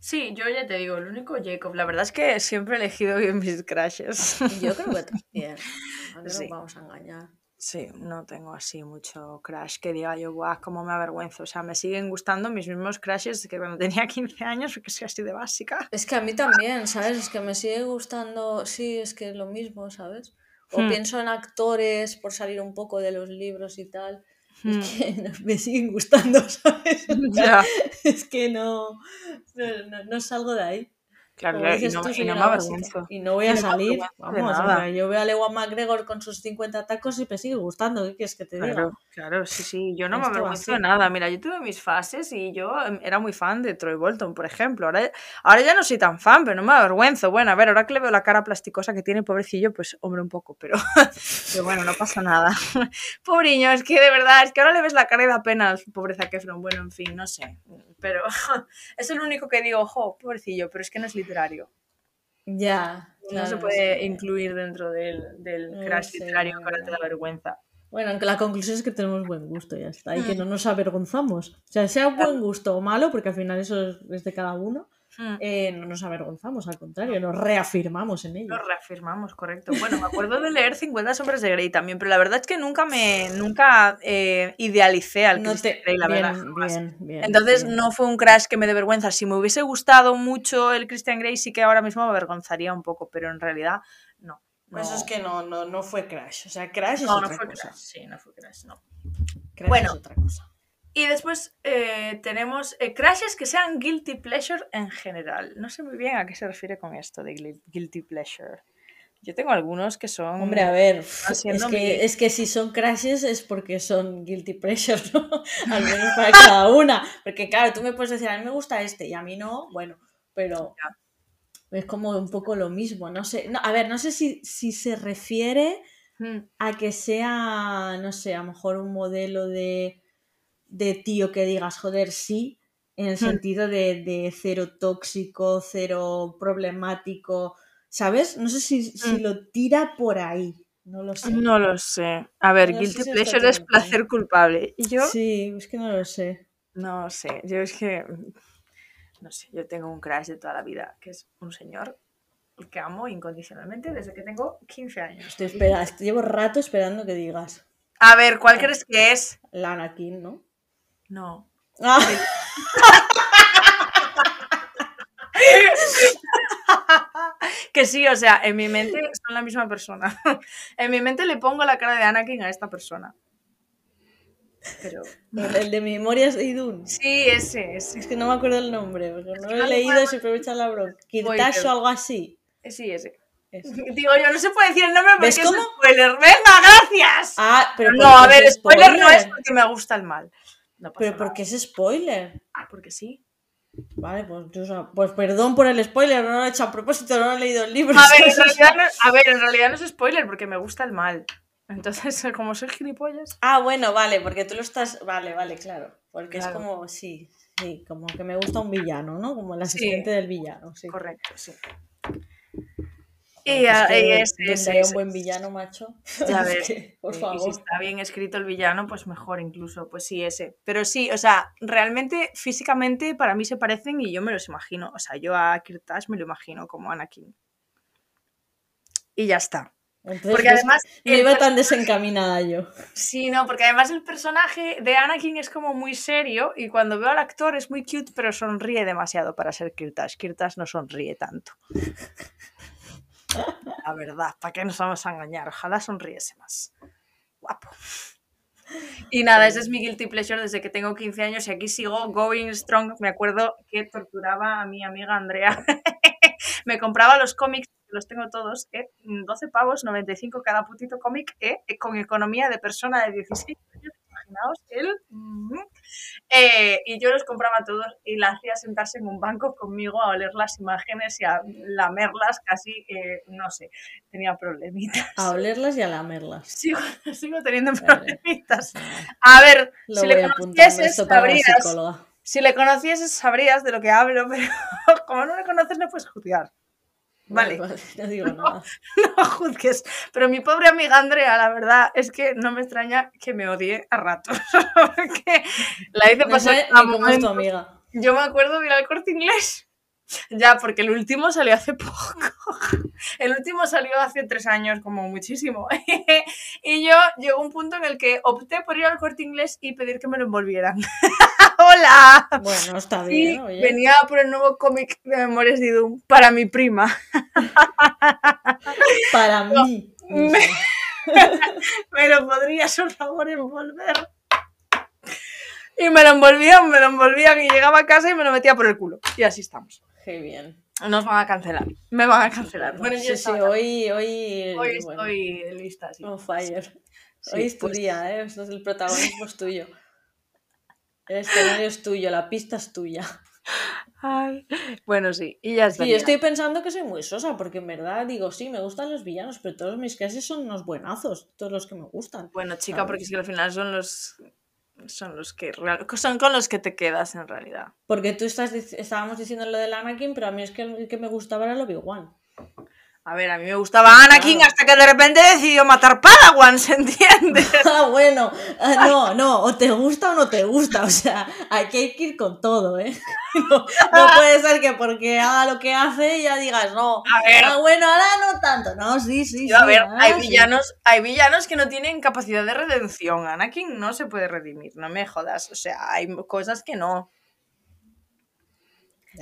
Sí, yo ya te digo, el único Jacob. La verdad es que siempre he elegido bien mis crashes. Yo creo que también. No nos vamos a engañar. Sí, no tengo así mucho crash que diga yo, guau, cómo me avergüenzo. O sea, me siguen gustando mis mismos crashes que cuando tenía 15 años, porque soy así de básica. Es que a mí también, ¿sabes? Es que me sigue gustando, sí, es que es lo mismo, ¿sabes? O hmm. pienso en actores por salir un poco de los libros y tal. Es hmm. que me siguen gustando, ¿sabes? Es que no, no salgo de ahí. Claro, y, no, y no me avergüenzo. Y no voy a salir. Vamos, yo veo a Lewan McGregor con sus 50 tacos y me sigue gustando. ¿Qué quieres que te diga? Claro, sí, sí. Yo no me avergüenzo de nada. Mira, yo tuve mis fases y yo em, era muy fan de Troy Bolton, por ejemplo. Ahora, ahora ya no soy tan fan, pero no me avergüenzo. Bueno, a ver, ahora que le veo la cara plasticosa que tiene, pobrecillo, pues hombre, un poco, pero, pero bueno, no pasa nada. Pobriño, es que de verdad, es que ahora le ves la cara y da pena, pobreza Kefron. Bueno, en fin, no sé. Pero es el único que digo, ojo, pobrecillo, pero es que no es literario. Ya. no se puede incluir dentro del, del crash literario que ahora te da vergüenza. Bueno, aunque la conclusión es que tenemos buen gusto, ya está, y que mm. no nos avergonzamos. O sea, sea buen gusto o malo, porque al final eso es de cada uno, Mm. eh, no nos avergonzamos, al contrario, nos reafirmamos en ello. Lo reafirmamos, correcto. Bueno, me acuerdo de leer 50 sombras de Grey también, pero la verdad es que nunca me nunca eh, idealicé al No Christian te- Grey, la bien, verdad. jamás. bien, bien, Entonces no fue un crash que me dé vergüenza. Si me hubiese gustado mucho el Christian Grey, sí que ahora mismo me avergonzaría un poco, pero en realidad no. no. Eso es que no, no, no fue Crash. O sea, Crash es no, no fue cosa. crash. Sí, no fue crash, no. Crash Bueno. es otra cosa. Y después eh, tenemos eh, crashes que sean guilty pleasure en general. No sé muy bien a qué se refiere con esto de gui- guilty pleasure. Yo tengo algunos que son... Hombre, a ver, es que, es que si son crashes es porque son guilty pleasure, ¿no? Al menos para cada una. Porque claro, tú me puedes decir, a mí me gusta este y a mí no, bueno, pero es como un poco lo mismo. No sé, no, a ver, no sé si, si se refiere Mm, a que sea, no sé, a lo mejor un modelo de, de tío que digas, joder, sí, en el Hmm. sentido de, de cero tóxico, cero problemático, ¿sabes? No sé si, si Mm. lo tira por ahí, no lo sé. No lo sé. A ver, No guilty pleasure es placer culpable. Y yo Sí, es que no lo sé. no sé. Yo es que... No sé, yo tengo un crush de toda la vida, que es un señor que amo incondicionalmente desde que tengo 15 años. Estoy espera, llevo rato esperando que digas. A ver, ¿cuál crees que es? La Anakin, ¿no? No. Ah, que sí, o sea, en mi mente son la misma persona. en mi mente le pongo la cara de Anakin a esta persona. Pero. el, de Memorias de Idun. Sí, ese, ese. Es que no me acuerdo el nombre, porque no lo he le leído y siempre me echan la bronca. Spoiler. Kirtash o algo así. Sí, ese. Eso. Digo yo, no se puede decir el nombre porque ¿Ves es cómo? spoiler. ¡Venga, gracias! Ah, pero no, a ver, es spoiler, no es porque me gusta el mal. No pasa Pero porque es spoiler. Porque sí. Vale, pues, yo, pues perdón por el spoiler, no lo he hecho a propósito, no he leído el libro. A ver, en realidad no, a ver, en realidad no es spoiler porque me gusta el mal. Entonces, como soy gilipollas. Ah, bueno, vale, porque tú lo estás. Vale, vale, claro. Porque Claro. es como, sí, sí, como que me gusta un villano, ¿no? Como el asistente del villano, sí. Correcto, sí. Y, que ese, haya ese. un buen villano, macho. Ya es ves, que, por y favor. si está bien escrito el villano, pues mejor incluso. Pues sí, ese. Pero sí, o sea, realmente, físicamente, para mí se parecen y yo me los imagino. O sea, yo a Kirtash me lo imagino como Anakin. Y ya está. Entonces, Porque además. el iba tan desencaminada yo. Sí, no, porque además el personaje de Anakin es como muy serio y cuando veo al actor es muy cute, pero sonríe demasiado para ser Kirtash. Kirtash no sonríe tanto. La verdad, ¿para qué nos vamos a engañar? Ojalá sonriese más. Guapo. Y nada, ese es mi guilty pleasure desde que tengo 15 años y aquí sigo going strong. Me acuerdo que torturaba a mi amiga Andrea. Me compraba los cómics, los tengo todos, ¿eh? 12 pavos, 95 cada putito cómic, ¿eh? con economía de persona de 16 años. Imaginaos él. Eh, y yo los compraba todos y la hacía sentarse en un banco conmigo a oler las imágenes y a lamerlas casi, eh, no sé, tenía problemitas. A olerlas y a lamerlas. Sigo, sigo teniendo problemitas. A ver, Lo si le conocieses, sabrías. Si le conocieses, sabrías de lo que hablo, pero como no le conoces, no puedes juzgar. Vale, no digo nada. no juzgues. Pero mi pobre amiga Andrea, la verdad es que no me extraña que me odie a ratos. Porque la hice No pasar a es tu amiga. Yo me acuerdo de ir al corte inglés. Ya, porque el último salió hace poco. El último salió hace tres años, como muchísimo. Y yo llegó un punto en el que opté por ir al corte inglés y pedir que me lo envolvieran. ¡Hola! Bueno, está bien, oye. venía por el nuevo cómic de Memorias de Doom para mi prima. Para mí. me-. ¿Me lo podrías, por favor, envolver? Y me lo envolvían, me lo envolvían y llegaba a casa y me lo metía por el culo. Y así estamos. Qué bien. Nos van a cancelar. Me van a cancelar. Bueno, sí, yo sí, hoy, hoy, hoy bueno, estoy lista. sí. on fire. Sí, hoy es tu pues- día, ¿eh? Esto es el protagonismo es tuyo. El escenario es tuyo, la pista es tuya. Ay, Bueno, sí. Y ya está. Sí, yo estoy pensando que soy muy sosa, porque en verdad digo, sí, me gustan los villanos, pero todos mis casos son unos buenazos, todos los que me gustan. Bueno, chica, ¿sabes? porque es que al final son los son los que son con los que te quedas en realidad. Porque tú estás, estábamos diciendo lo del Anakin, pero a mí es que el que me gustaba era el Obi-Wan. A ver, a mí me gustaba Anakin Claro. hasta que de repente decidió matar Padawans, ¿entiendes? Ah, bueno, ah, no, no, o te gusta o no te gusta, o sea, aquí hay que ir con todo, ¿eh? No, no puede ser que porque haga lo que hace ya digas, no, A ver. ah, bueno, ahora no tanto, no, sí, sí, Yo, a sí, ver, ahora hay sí. villanos, hay villanos que no tienen capacidad de redención. Anakin no se puede redimir, no me jodas. O sea, hay cosas que no.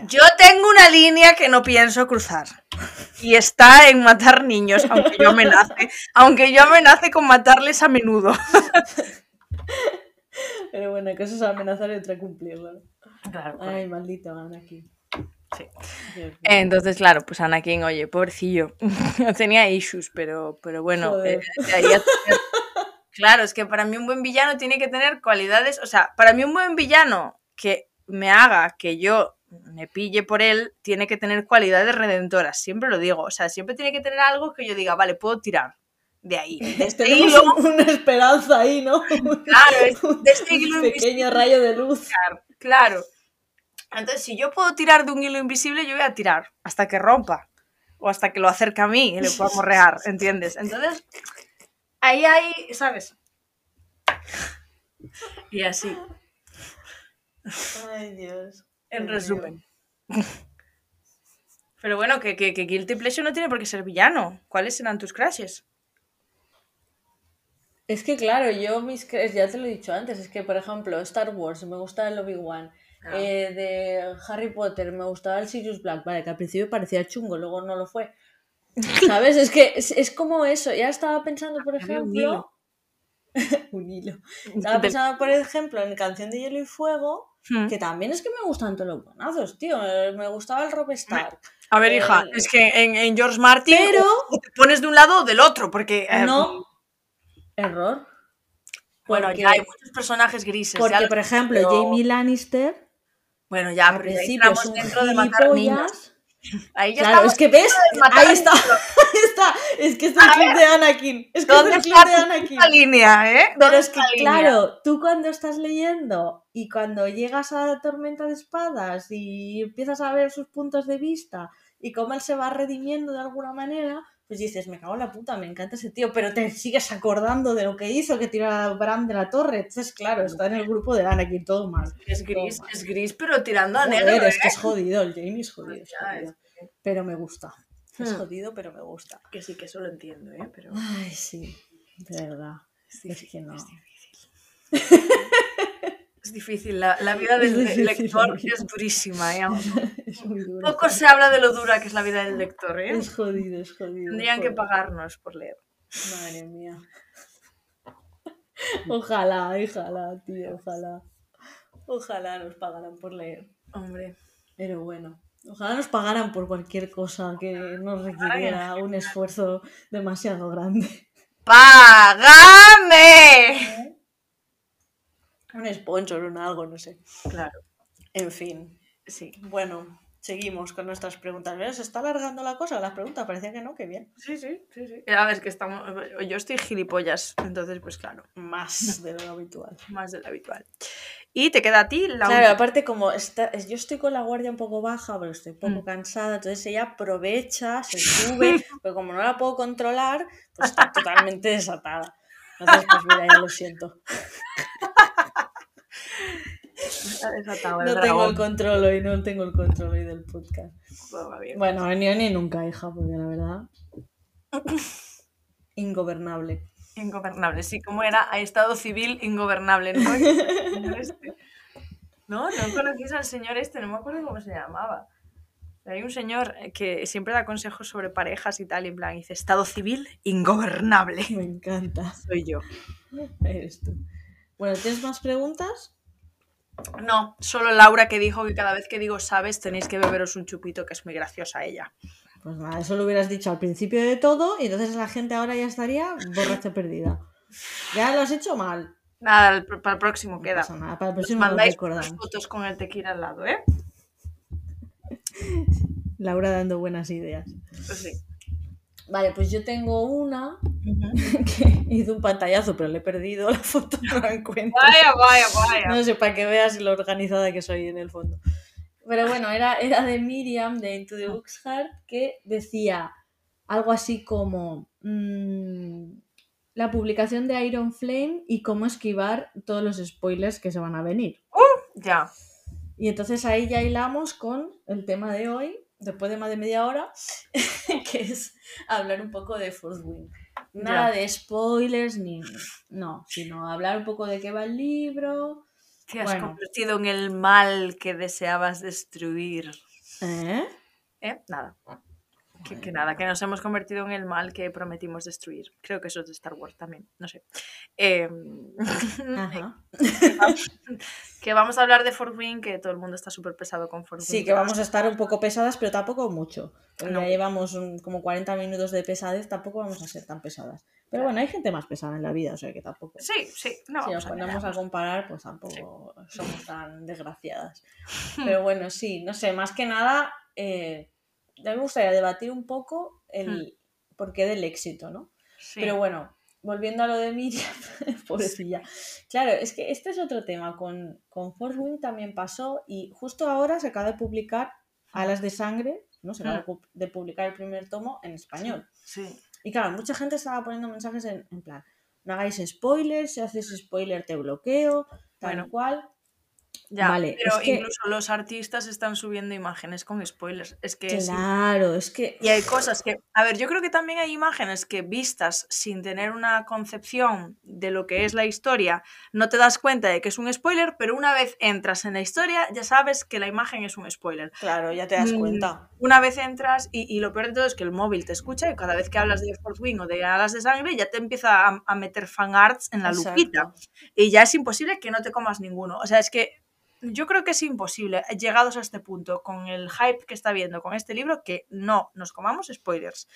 Yo tengo una línea que no pienso cruzar. Y está en matar niños, aunque yo amenace. Aunque yo amenace con matarles a menudo. Pero bueno, hay cosas a amenazar y otra cumplirlo. ¿no? Claro, Ay, maldito Anakin. Sí. Entonces, claro, pues Anakin, oye, pobrecillo. Tenía issues, pero, pero bueno. Eh, Claro, es que para mí un buen villano tiene que tener cualidades. O sea, para mí un buen villano que me haga que yo me pille por él, tiene que tener cualidades redentoras. Siempre lo digo. O sea, siempre tiene que tener algo que yo diga, vale, puedo tirar de ahí. De este hilo. un- una esperanza ahí, ¿no? Claro, es- de este hilo Un pequeño rayo de luz. Claro. Entonces, si yo puedo tirar de un hilo invisible, yo voy a tirar hasta que rompa. O hasta que lo acerque a mí y le pueda morrear, ¿entiendes? Entonces, ahí hay, ¿sabes? Y así, Ay, Dios. En resumen. Pero bueno, que, que, que Guilty Pleasure no tiene por qué ser villano. ¿Cuáles serán tus crashes? Es que claro, yo mis ya te lo he dicho antes, es que por ejemplo Star Wars me gustaba el Obi-Wan, Ah. eh, de Harry Potter me gustaba el Sirius Black, vale, que al principio parecía chungo, luego no lo fue. ¿Sabes? Es que es, es como eso, ya estaba pensando por Había un ejemplo... un hilo. Estaba pensando por ejemplo en Canción de Hielo y Fuego, Hmm. que también es que me gustan todos los bonazos, tío, eh, me gustaba el Rob Stark. A ver, hija, Eh, es que en, en George Martin Pero- o te pones de un lado o del otro, porque... eh, No, error. Bueno, Porque- ya hay muchos personajes grises. Porque, por ejemplo, pero- Jamie Lannister Bueno, ya, al ya principio entramos es un dentro de matar niños. Ahí ya Claro, es que ves, ahí está, ahí está, es que es el clip de Anakin, es que es ¿Dónde el clip de Anakin. línea, eh? Pero ¿Dónde es que, claro, tú cuando estás leyendo y cuando llegas a la tormenta de espadas y empiezas a ver sus puntos de vista y cómo él se va redimiendo de alguna manera, pues dices, me cago en la puta, me encanta ese tío, pero te sigues acordando de lo que hizo, que tiró a Bran de la torre. Entonces, claro, está en el grupo de Anakin, todo mal. Es gris, Toma. es gris, pero tirando a negro, es ¿eh? que es jodido, el Jamie es jodido, es jodido. Pero me gusta. Es Hmm. jodido, pero me gusta. que sí, que eso lo entiendo, ¿eh? Pero Ay, sí, de verdad. es Es que no. es difícil. Es difícil, la, la vida del difícil, lector es durísima, ¿eh? Es muy duro. Poco se habla de lo dura que es la vida del lector, ¿eh? Es jodido, es jodido. Tendrían que pagarnos por leer. Madre mía. Ojalá, ojalá, tío, ojalá. Ojalá nos pagaran por leer. Hombre. Pero bueno, ojalá nos pagaran por cualquier cosa que nos requiriera un esfuerzo demasiado grande. ¡Págame! Un sponsor, un algo, no sé. Claro, En fin. sí. Bueno, seguimos con nuestras preguntas. ¿Ves? ¿Se está alargando la cosa? Las preguntas parecía que no, que bien. Sí, sí, sí, sí. A ver, es que estamos. Yo estoy gilipollas, entonces, pues claro, Más de lo habitual. más del habitual. Y te queda a ti la Claro, aparte como está, es- yo estoy con la guardia un poco baja, pero estoy un poco Mm. cansada, entonces ella aprovecha, se sube, pero como no la puedo controlar, pues está totalmente desatada. Entonces, pues mira, ya lo siento. No tengo el control hoy, no tengo el control hoy del podcast. Bueno, ni ni nunca, hija, porque la verdad... Ingobernable. Ingobernable, sí, como era a estado civil ingobernable, ¿no? Este. No, no conocéis al señor este, no me acuerdo cómo se llamaba. Hay un señor que siempre da consejos sobre parejas y tal, y en plan, dice, estado civil ingobernable. Me encanta. Soy yo. Eres tú. Bueno, ¿tienes más preguntas? No, solo Laura que dijo que cada vez que digo sabes tenéis que beberos un chupito, que es muy graciosa ella. Pues nada, eso lo hubieras dicho al principio de todo y entonces la gente ahora ya estaría borracha perdida. Ya lo has hecho mal. Nada, para el próximo No queda. nada, para el Os próximo lo mandáis fotos con el tequila al lado, ¿eh? Laura dando buenas ideas. Pues sí. Vale, pues yo tengo una que hizo un pantallazo, pero le he perdido la foto, no la encuentro. Vaya, vaya, vaya. No sé, para que veas lo organizada que soy en el fondo. Pero bueno, era, era de Miriam de Into the Books Heart que decía: algo así como mm, la publicación de Iron Flame y cómo esquivar todos los spoilers que se van a venir. Ya. Y entonces ahí ya hilamos con el tema de hoy, después de más de media hora, que es hablar un poco de Fourth Wing. Nada de spoilers ni no, sino hablar un poco de qué va el libro. Te has Bueno. convertido en el mal que deseabas destruir. ¿Eh? ¿Eh? Nada. Que, que nada, que nos hemos convertido en el mal que prometimos destruir. Creo que eso es de Star Wars también, no sé. Eh, Ajá. que vamos a hablar de Fort Wing, que todo el mundo está súper pesado con Fort Wing. Sí, que vamos a estar un poco pesadas, pero tampoco mucho. Porque No. ya llevamos un- como 40 minutos de pesadez, tampoco vamos a ser tan pesadas. Pero bueno, hay gente más pesada en la vida, o sea que tampoco. Sí, sí, no si vamos nos a ponemos a engañarnos. comparar, pues tampoco somos tan desgraciadas. Pero bueno, sí, no sé, más que nada, eh, a mí me gustaría debatir un poco el porqué del éxito, ¿no? Sí. Pero bueno, volviendo a lo de Miriam, pobrecilla. Claro, es que este es otro tema. Con, con Force Wing también pasó y justo ahora se acaba de publicar Alas de Sangre, ¿no? Se acaba de pu- de publicar el primer tomo en español. Sí. Y claro, mucha gente estaba poniendo mensajes en, en plan, no hagáis spoilers, si haces spoiler te bloqueo, tal Bueno. cual. Ya, Vale, pero es que- incluso los artistas están subiendo imágenes con spoilers. Es que sí. Claro, es que... Y hay cosas que, a ver, yo creo que también hay imágenes que vistas sin tener una concepción de lo que es la historia, no te das cuenta de que es un spoiler, pero una vez entras en la historia ya sabes que la imagen es un spoiler. Claro, ya te das Mm, cuenta. Una vez entras y, y lo peor de todo es que el móvil te escucha y cada vez que hablas de Fourth Wing o de Alas de Sangre ya te empieza a, a meter fanarts en la Exacto. lupita y ya es imposible que no te comas ninguno. O sea, es que yo creo que es imposible, llegados a este punto, con el hype que está habiendo con este libro, que no nos comamos spoilers.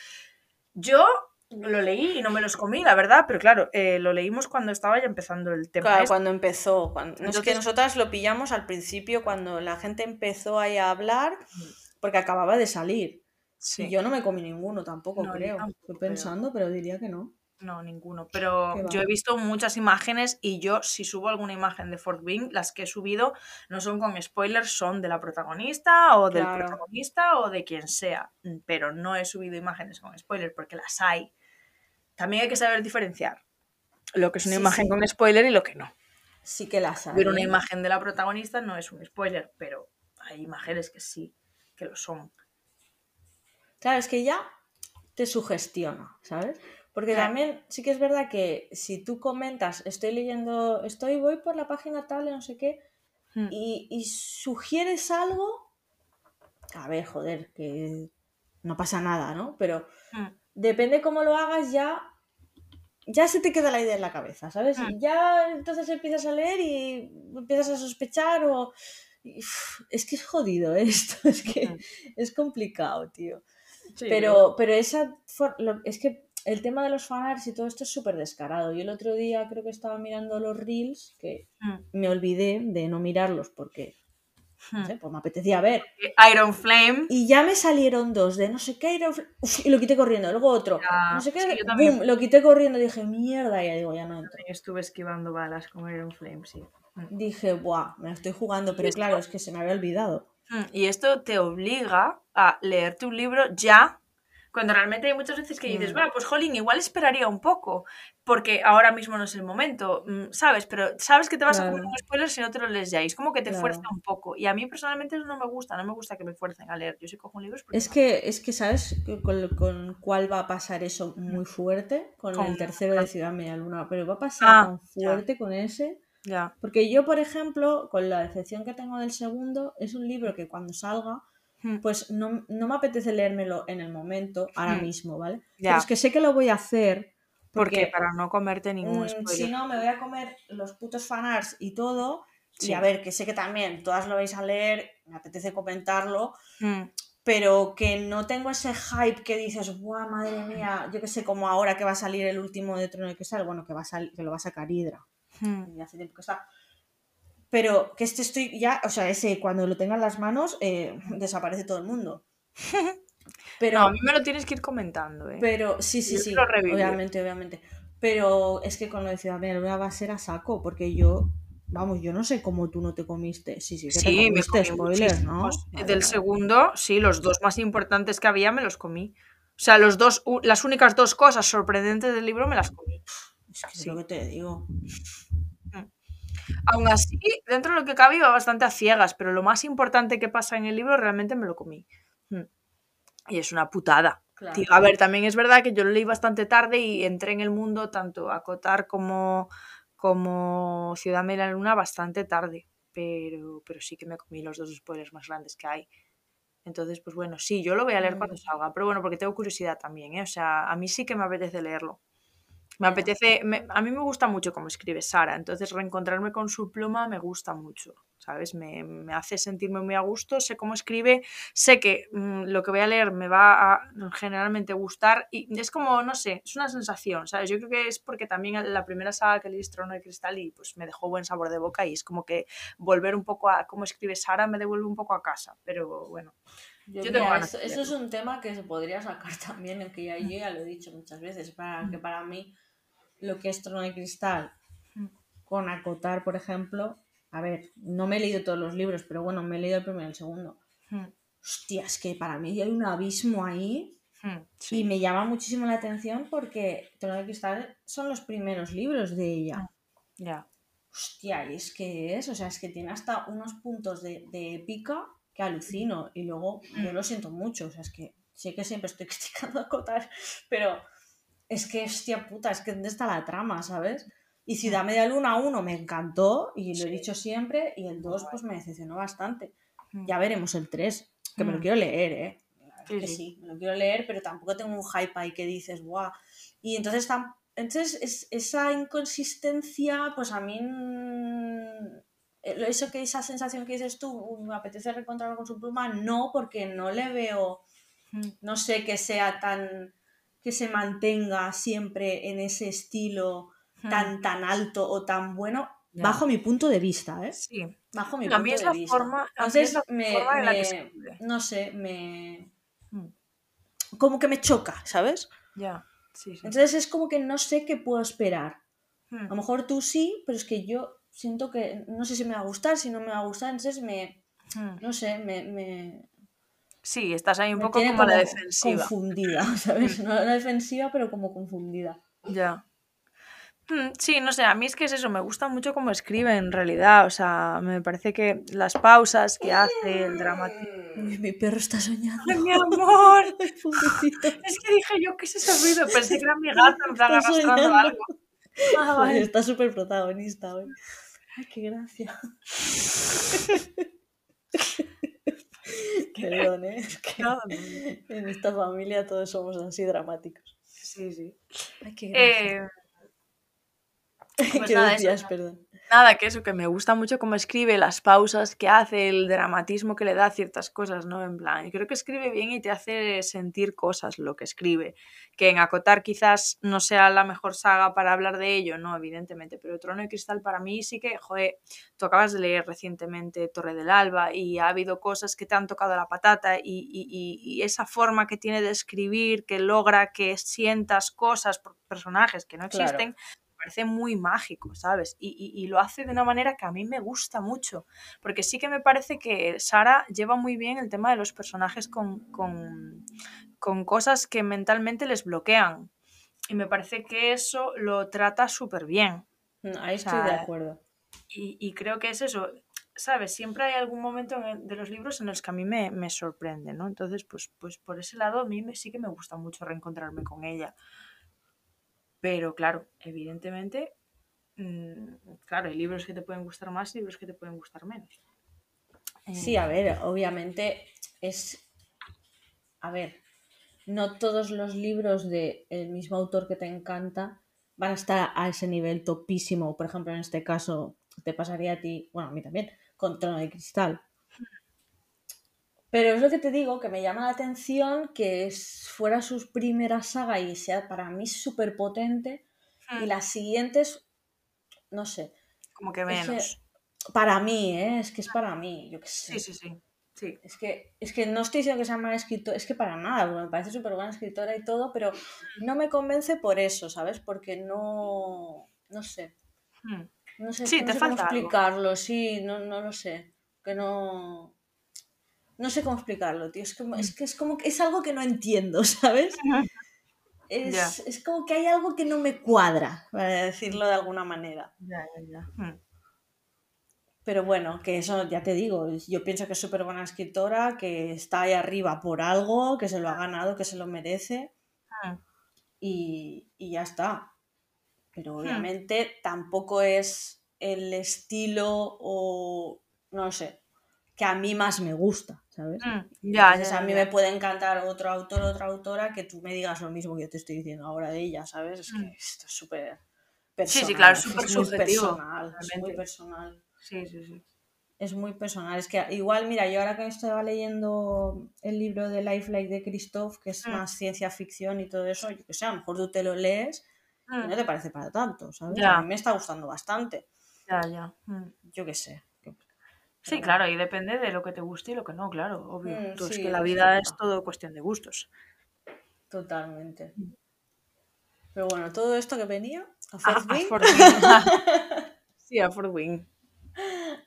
Yo lo leí y no me los comí, la verdad, pero claro, eh, lo leímos cuando estaba ya empezando el tema. Claro, este. cuando empezó. Cuando... es que nosotras lo pillamos al principio cuando la gente empezó ahí a hablar porque acababa de salir. Sí. Y yo no me comí ninguno tampoco, No, creo. tampoco, Estoy pero- pensando, pero diría que no. No, ninguno. Pero yo he visto muchas imágenes y yo, si subo alguna imagen de Fort Wing, las que he subido no son con spoilers, son de la protagonista o del Claro. protagonista o de quien sea. Mm, Pero no he subido imágenes con spoilers porque las hay. También hay que saber diferenciar lo que es una Sí, imagen sí. con spoiler y lo que no. Sí que las hay. Ver una ¿eh? imagen de la protagonista no es un spoiler, pero hay imágenes que sí, que lo son. Claro, es que ya te sugestiona, ¿sabes? Porque Claro. también sí que es verdad que si tú comentas, estoy leyendo, estoy, voy por la página tal, no sé qué, Mm. y, y sugieres algo, a ver, joder, que no pasa nada, ¿no? Pero Mm. depende cómo lo hagas, ya, ya se te queda la idea en la cabeza, ¿sabes? Mm. Y ya entonces empiezas a leer y empiezas a sospechar o... uf, es que es jodido esto, es que es complicado, tío. Sí, Pero, pero esa for- lo- es que el tema de los fanarts y todo esto es súper descarado. Yo el otro día creo que estaba mirando los reels, que Mm. me olvidé de no mirarlos porque no Mm. sé, pues me apetecía ver. Iron Flame. Y ya me salieron dos de no sé qué, Iron Fl- uf, y lo quité corriendo. Luego otro, Ya, no sé qué, sí, yo boom, lo quité corriendo. Dije, mierda, ya digo, ya no entro. También estuve esquivando balas con Iron Flame, sí. Mm. Dije, buah, me la estoy jugando, pero esto- claro, es que se me había olvidado. Y esto te obliga a leerte un libro ya, cuando realmente hay muchas veces que dices, Mm. bueno, pues jolín, igual esperaría un poco, porque ahora mismo no es el momento, mm, ¿sabes? Pero sabes que te vas a comer Claro. un spoiler si no te lo lees ya, y es como que te Claro. fuerza un poco. Y a mí personalmente eso no me gusta, no me gusta que me fuercen a leer. Yo sí cojo un libro porque Es que, es que ¿sabes con, con cuál va a pasar eso muy fuerte? Con Con- el tercero de Ciudad Media Luna. Pero va a pasar Ah, tan ya. fuerte con ese. Ya. Porque yo, por ejemplo, con la decepción que tengo del segundo, es un libro que cuando salga, Mm. Pues no, no me apetece leérmelo en el momento, ahora Mm. mismo, ¿vale? Ya. Pero es que sé que lo voy a hacer. Porque Porque para no comerte ningún mm, spoiler. si no, me voy a comer los putos fanarts y todo. Sí. Y a ver, que sé que también todas lo vais a leer, me apetece comentarlo, Mm, pero que no tengo ese hype que dices, guau, madre mía, yo que sé, como ahora que va a salir el último de Trono de Cristal, bueno, que, va a que lo va a sacar Hydra, mm. y hace tiempo que está. Pero que este estoy ya, o sea, ese cuando lo tenga en las manos, eh, desaparece todo el mundo. Pero, No, a mí me lo tienes que ir comentando, ¿eh? pero sí, sí, Yo sí, obviamente, obviamente. Pero es que con lo de Ciudad Media va a ser a saco, porque yo, vamos, yo no sé cómo tú no te comiste. Sí, sí, que te Sí, me comiste comí spoilers, ¿no? Del segundo, sí, los dos más importantes que había me los comí. O sea, los dos, las únicas dos cosas sorprendentes del libro me las comí. Es que es lo que te digo. Aún así, dentro de lo que cabe iba bastante a ciegas, pero lo más importante que pasa en el libro realmente me lo comí. Mm. Y es una putada. a ver, también es verdad que yo lo leí bastante tarde y entré en el mundo tanto a Cotar como, como Ciudad de la Luna bastante tarde. Pero, pero sí que me comí los dos spoilers más grandes que hay. Entonces, pues bueno, sí, yo lo voy a leer cuando mm. salga, pero bueno, porque tengo curiosidad también, ¿eh? O sea, a mí sí que me apetece leerlo. Me apetece, a mí me gusta mucho cómo escribe Sara, entonces reencontrarme con su pluma me gusta mucho, ¿sabes? Me, hace sentirme muy a gusto, sé cómo escribe, sé que mm, lo que voy a leer me va a generalmente gustar y es como, no sé, es una sensación, ¿sabes? Yo creo que es porque también la primera saga que leí es Trono de Cristal y pues me dejó buen sabor de boca y es como que volver un poco a cómo escribe Sara me devuelve un poco a casa, pero bueno. Yo, eso, es un tema que se podría sacar también, que ya, yo ya lo he dicho muchas veces, para que para mí lo que es Trono de Cristal, mm. con acotar, por ejemplo, a ver, no me he leído todos los libros, pero bueno, me he leído el primero y el segundo. Mm. Hostia, es que para mí hay un abismo ahí mm, y me llama muchísimo la atención porque Trono de Cristal son los primeros libros de ella. Ya. Hostia, y es que es, o sea, es que tiene hasta unos puntos de, de épica que alucino y luego yo lo siento mucho, o sea, es que sé que siempre estoy criticando a Cotar, pero es que, hostia puta, es que ¿dónde está la trama, sabes? Y Ciudad Media Luna 1 me encantó, y lo he dicho siempre, y el 2 pues me decepcionó bastante. Mm. Ya veremos el 3, que me lo mm. quiero leer, ¿eh? que sí, me lo quiero leer, pero tampoco tengo un hype ahí que dices, guau. Y entonces, entonces esa inconsistencia, pues a mí, eso que esa sensación que dices tú, me apetece reencontrarlo con su pluma, no, porque no le veo, mm. no sé que sea tan que se mantenga siempre en ese estilo hmm. tan, tan alto o tan bueno, bajo mi punto de vista, ¿eh? Sí. Bajo mi punto de vista. Forma, Entonces, me, no sé, me... Hmm. Como que me choca, ¿sabes? Ya, Entonces es como que no sé qué puedo esperar. Hmm. A lo mejor tú sí, pero es que yo siento que no sé si me va a gustar, si no me va a gustar, entonces me... No sé, me Sí, estás ahí un poco como, la defensiva. Confundida, ¿sabes? No la defensiva, pero como confundida. Ya. Mm, sí, no sé, a mí es que es eso, me gusta mucho cómo escribe en realidad, o sea, me parece que las pausas que hace, el dramático... Mi perro está soñando. ¡Ay, mi amor! es que dije yo, ¿qué es ese ruido? Pensé que era mi gato, en plan, arrastrando algo. Ah, Está súper protagonista hoy. Ay, qué gracia. Perdón, ¿eh? Es que en esta familia todos somos así dramáticos. Sí, sí. Ay, qué eh, pues nada, decías, perdón? Nada, que eso, que me gusta mucho cómo escribe, las pausas que hace, el dramatismo que le da a ciertas cosas, ¿no? En plan, creo que escribe bien y te hace sentir cosas lo que escribe. Que en Acotar quizás no sea la mejor saga para hablar de ello, no, evidentemente, pero Trono de Cristal para mí sí que, joder, tú acabas de leer recientemente Torre del Alba y ha habido cosas que te han tocado la patata y, esa forma que tiene de escribir, que logra que sientas cosas por personajes que no existen parece muy mágico, ¿sabes? Y, lo hace de una manera que a mí me gusta mucho, porque sí que me parece que Sara lleva muy bien el tema de los personajes con, con, cosas que mentalmente les bloquean. Y me parece que eso lo trata súper bien. Mm, ahí estoy de acuerdo. Y, creo que es eso, ¿sabes? Siempre hay algún momento de los libros en los que a mí me, me, sorprende, ¿no? Entonces, pues, pues por ese lado a mí sí que me gusta mucho reencontrarme con ella. Pero claro, evidentemente, mm, claro, hay libros que te pueden gustar más y libros que te pueden gustar menos. Sí, a ver, obviamente es... A ver, no todos los libros del mismo autor que te encanta van a estar a ese nivel topísimo. Por ejemplo, en este caso, te pasaría a ti, bueno, a mí también, con Trono de Cristal. Pero es lo que te digo, que me llama la atención que fuera su primera saga y sea para mí súper potente. Y hmm. las siguientes, no sé. Como que menos. para mí, ¿eh? Es que es para mí, yo qué sé. Sí, sí, sí. Es, que, es que no estoy diciendo que sea mala escritora, es que para nada, me parece súper buena escritora y todo, pero no me convence por eso, ¿sabes? Porque no, no sé. Hmm. No sé, sí, te falta explicarlo, sí, no, no lo sé. Que no No sé cómo explicarlo, tío. Es, como, es que es como que es algo que no entiendo, ¿sabes? Es, es, como que hay algo que no me cuadra, para decirlo de alguna manera. Hmm. Pero bueno, que eso ya te digo, yo pienso que es súper buena escritora, que está ahí arriba por algo, que se lo ha ganado, que se lo merece. Hmm. Y, y, ya está. Pero Hmm. obviamente tampoco es el estilo o no sé, que a mí más me gusta, ¿sabes? Hmm. Ya, Entonces ya, a mí me puede encantar otro autor, otra autora, que tú me digas lo mismo que yo te estoy diciendo ahora de ella, ¿sabes? Es que Mm. esto es súper Sí, personal. sí, claro, es súper subjetivo, personal, es muy personal. Sí, sí, sí. Es muy personal. Es que igual, mira, yo ahora que estaba leyendo el libro de Life Like de Christoph, que es Mm. más ciencia ficción y todo eso, yo que sé, a lo mejor tú te lo lees y Mm. no te parece para tanto, ¿sabes? Ya. A mí me está gustando bastante. Ya, ya. Mm. Yo qué sé. Sí, claro, y depende de lo que te guste y lo que no, claro, obvio. Mm, Tú, es que la vida es todo cuestión de gustos. Totalmente. Mm. Pero bueno, todo esto que venía a A, Fourth a Wing, Fort Wing. sí, a Fort Wing.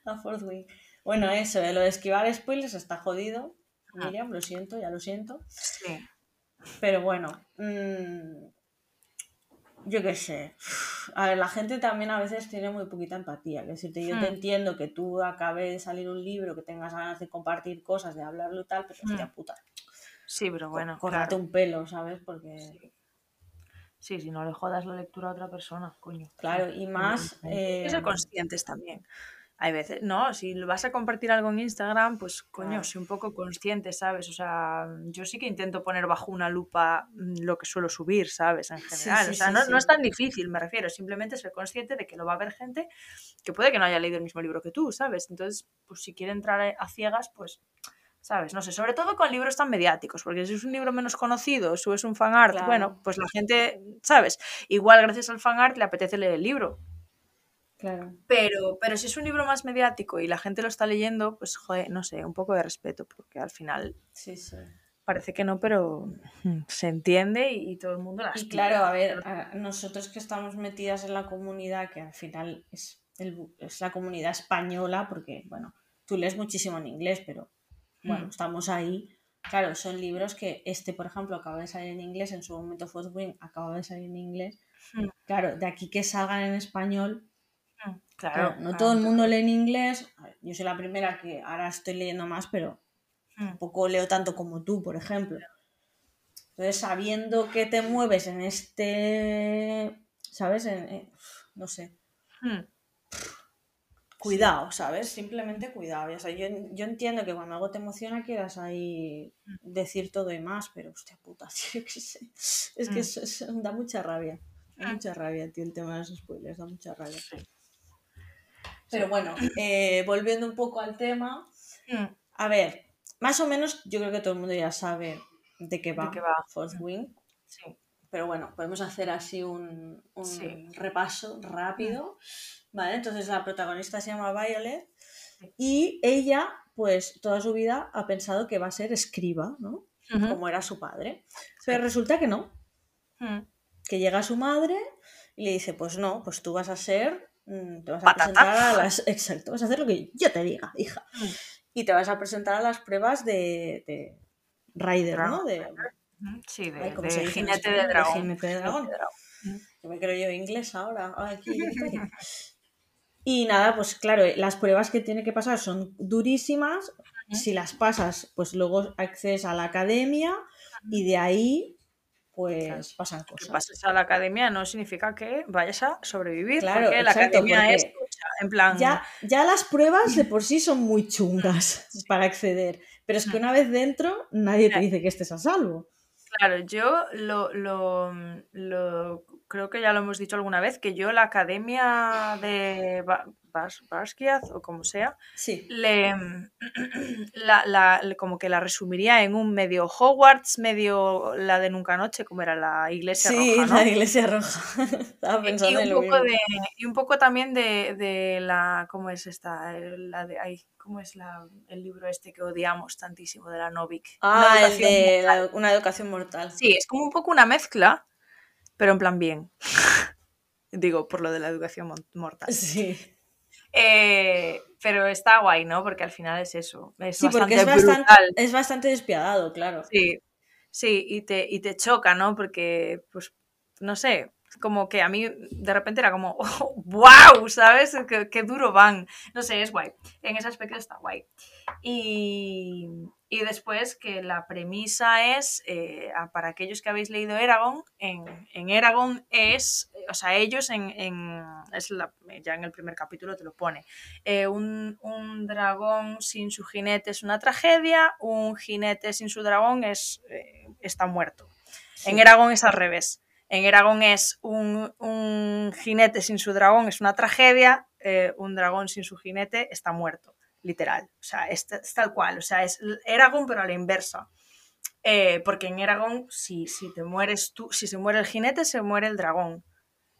a Fourth Wing. Bueno, eso, eh, lo de esquivar spoilers está jodido. Ah. Miriam, lo siento, ya lo siento. Sí. Pero bueno, mm, yo qué sé. A ver, la gente también a veces tiene muy poquita empatía. Que decirte, yo te Hmm. entiendo que tú acabe de salir un libro, que tengas ganas de compartir cosas, de hablarlo y tal, pero hostia Hmm. puta, Sí, pero bueno, córtate claro. un pelo, ¿sabes? Porque, Sí. Sí, si no le jodas la lectura a otra persona, coño. claro, y más. Hay que eh, ser conscientes también. Hay veces, no, si vas a compartir algo en Instagram, pues coño, sé un poco consciente, ¿sabes? O sea, yo sí que intento poner bajo una lupa mm, lo que suelo subir, ¿sabes? En Sí, general. sí, o sea, sí, no, sí. no es tan difícil, me refiero, simplemente ser consciente de que lo va a haber gente que puede que no haya leído el mismo libro que tú, ¿sabes? Entonces, pues si quiere entrar a- ciegas, pues, ¿sabes? No sé, sobre todo con libros tan mediáticos, porque si es un libro menos conocido, subes un fanart, Claro. bueno, pues la gente, ¿sabes? Igual gracias al fanart le apetece leer el libro. Claro. Pero, pero si es un libro más mediático y la gente lo está leyendo, pues, joder, no sé, un poco de respeto, porque al final Sí, sí. parece que no, pero se entiende y, y todo el mundo las Y claro, a ver, a- nosotros que estamos metidas en la comunidad, que al final es, el es la comunidad española, porque, bueno, tú lees muchísimo en inglés, pero bueno, Mm. estamos ahí. Claro, son libros que este, por ejemplo, acaba de salir en inglés, en su momento Fourth Wing acaba de salir en inglés. Mm. Claro, de aquí que salgan en español, claro, Claro, no claro, todo el mundo lee en inglés. Yo soy la primera que ahora estoy leyendo más, pero mm, tampoco leo tanto como tú, por ejemplo. Entonces, sabiendo que te mueves en este, ¿sabes? En- en- no sé, mm, cuidado, ¿sabes? Simplemente cuidado. O sea, yo, yo entiendo que cuando algo te emociona quieras ahí decir todo y más, pero hostia puta, tío, sé. Es que Mm. eso- eso da mucha rabia. Da Mm. mucha rabia, tío, el tema de los spoilers, da mucha rabia. Pero bueno, eh, volviendo un poco al tema, mm, a ver, más o menos yo creo que todo el mundo ya sabe de qué va, qué va. Fourth Wing. sí. Pero bueno, podemos hacer así un, un Sí. repaso rápido. Vale, entonces la protagonista se llama Violet y ella, pues toda su vida ha pensado que va a ser escriba, ¿no? Como era su padre. Pero resulta que no, mm, que llega su madre y le dice, pues no, pues tú vas a ser, mm, te vas a Patata. presentar a las, exacto, vas a hacer lo que yo te diga, hija. Mm. Y te vas a presentar a las pruebas de, de Rider, ¿no? De, mm, Sí, de, Ay, ¿cómo de se jinete de dragón. jinete de dragón. que me creo yo inglés ahora. Aquí. Y nada, pues claro, las pruebas que tiene que pasar son durísimas. Si las pasas, pues luego accedes a la academia y de ahí, pues Claro. pasan Que cosas. pases a la academia no significa que vayas a sobrevivir, Claro, porque la exacto, academia porque es, en plan, Ya, ya las pruebas de por sí son muy chungas para acceder, pero es que una vez dentro nadie te dice que estés a salvo. Claro, yo lo, lo, lo- creo que ya lo hemos dicho alguna vez, que yo la academia de Ba- Bas- Basquiat, o como sea, Sí, le, la, como que la resumiría en un medio Hogwarts, medio la de Nunca Noche, como era la iglesia sí, roja, ¿no? la iglesia roja. Estaba Y pensando en un lo poco mismo. de, y un poco también de, de la, ¿cómo es esta? El- La de, ay, ¿cómo es la, el libro este que odiamos tantísimo de la Novik? Ah, el de la- una educación mortal. Sí, es como un poco una mezcla, pero en plan bien. Digo, por lo de la educación mortal. Sí. Eh, pero está guay, ¿no? Porque al final es eso. Es Sí, porque bastante brutal. es bastante despiadado, claro. Sí, sí, y te, y te choca, ¿no? Porque, pues, no sé, como que a mí de repente era como, wow, ¿sabes? Qué, qué duro van. No sé, es guay. En ese aspecto está guay. Y, y después que la premisa es, eh, para aquellos que habéis leído Eragon, en, en Eragon es, o sea, ellos en, en- es la- ya en el primer capítulo te lo pone, eh, un, un dragón sin su jinete es una tragedia, un jinete sin su dragón es, eh, está muerto. Sí. En Eragon es al revés. En Eragon es un, un jinete sin su dragón, es una tragedia, eh, un dragón sin su jinete está muerto, literal. O sea, es, es tal cual. O sea, es Eragon, pero a la inversa. Eh, porque en Eragon, si, si te mueres tú, si se muere el jinete, se muere el dragón.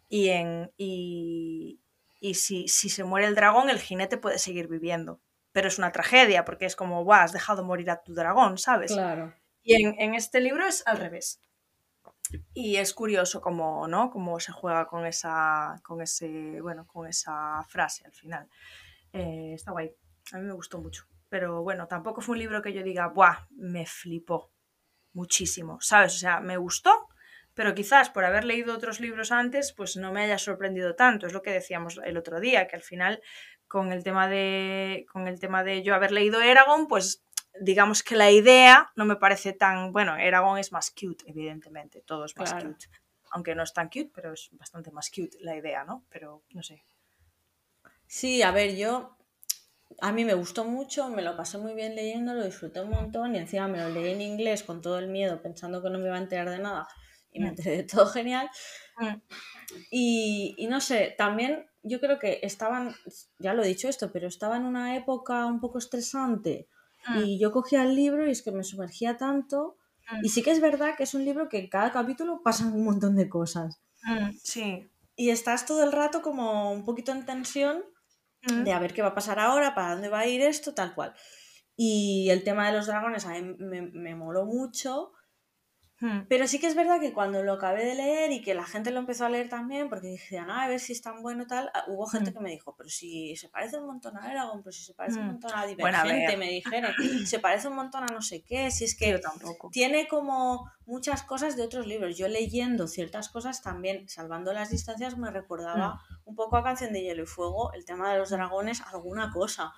Y, en, y, y si, si se muere el dragón, el jinete puede seguir viviendo. Pero es una tragedia, porque es como, Buah, has dejado morir a tu dragón, ¿sabes? Claro. Y en, en este libro es al revés. Y es curioso cómo, ¿no? Cómo se juega con esa, con ese, bueno, con esa frase al final. Eh, está guay. A mí me gustó mucho. Pero bueno, tampoco fue un libro que yo diga, ¡buah! Me flipó muchísimo, ¿sabes? O sea, me gustó, pero quizás por haber leído otros libros antes, pues no me haya sorprendido tanto. Es lo que decíamos el otro día, que al final con el tema de, con el tema de yo haber leído Eragon, pues digamos que la idea no me parece tan, bueno, Eragon es más cute, evidentemente, todo es más Claro. cute. Aunque no es tan cute, pero es bastante más cute la idea, ¿no? Pero no sé. Sí, a ver, yo a mí me gustó mucho, me lo pasé muy bien leyendo, lo disfruté un montón y encima me lo leí en inglés con todo el miedo, pensando que no me iba a enterar de nada y me Mm. enteré de todo genial. Mm, Y, y no sé, también yo creo que estaban, ya lo he dicho esto, pero estaba en una época un poco estresante mm, y yo cogía el libro y es que me sumergía tanto. Y sí que es verdad que es un libro que en cada capítulo pasan un montón de cosas. sí. Y estás todo el rato como un poquito en tensión de a ver qué va a pasar ahora, para dónde va a ir esto, tal cual. Y el tema de los dragones a mí me, me moló mucho, mm, pero sí que es verdad que cuando lo acabé de leer y que la gente lo empezó a leer también, porque decían, "Ah, a ver si es tan bueno tal, ah, hubo gente Mm. que me dijo, pero si se parece un montón a Eragon, pero si se parece un Mm. montón a Bueno, a Divergente, me dijeron, se parece un montón a no sé qué, si es que Yo tampoco. tiene como muchas cosas de otros libros. Yo leyendo ciertas cosas también, salvando las distancias, me recordaba un poco a Canción de Hielo y Fuego, el tema de los dragones, alguna cosa.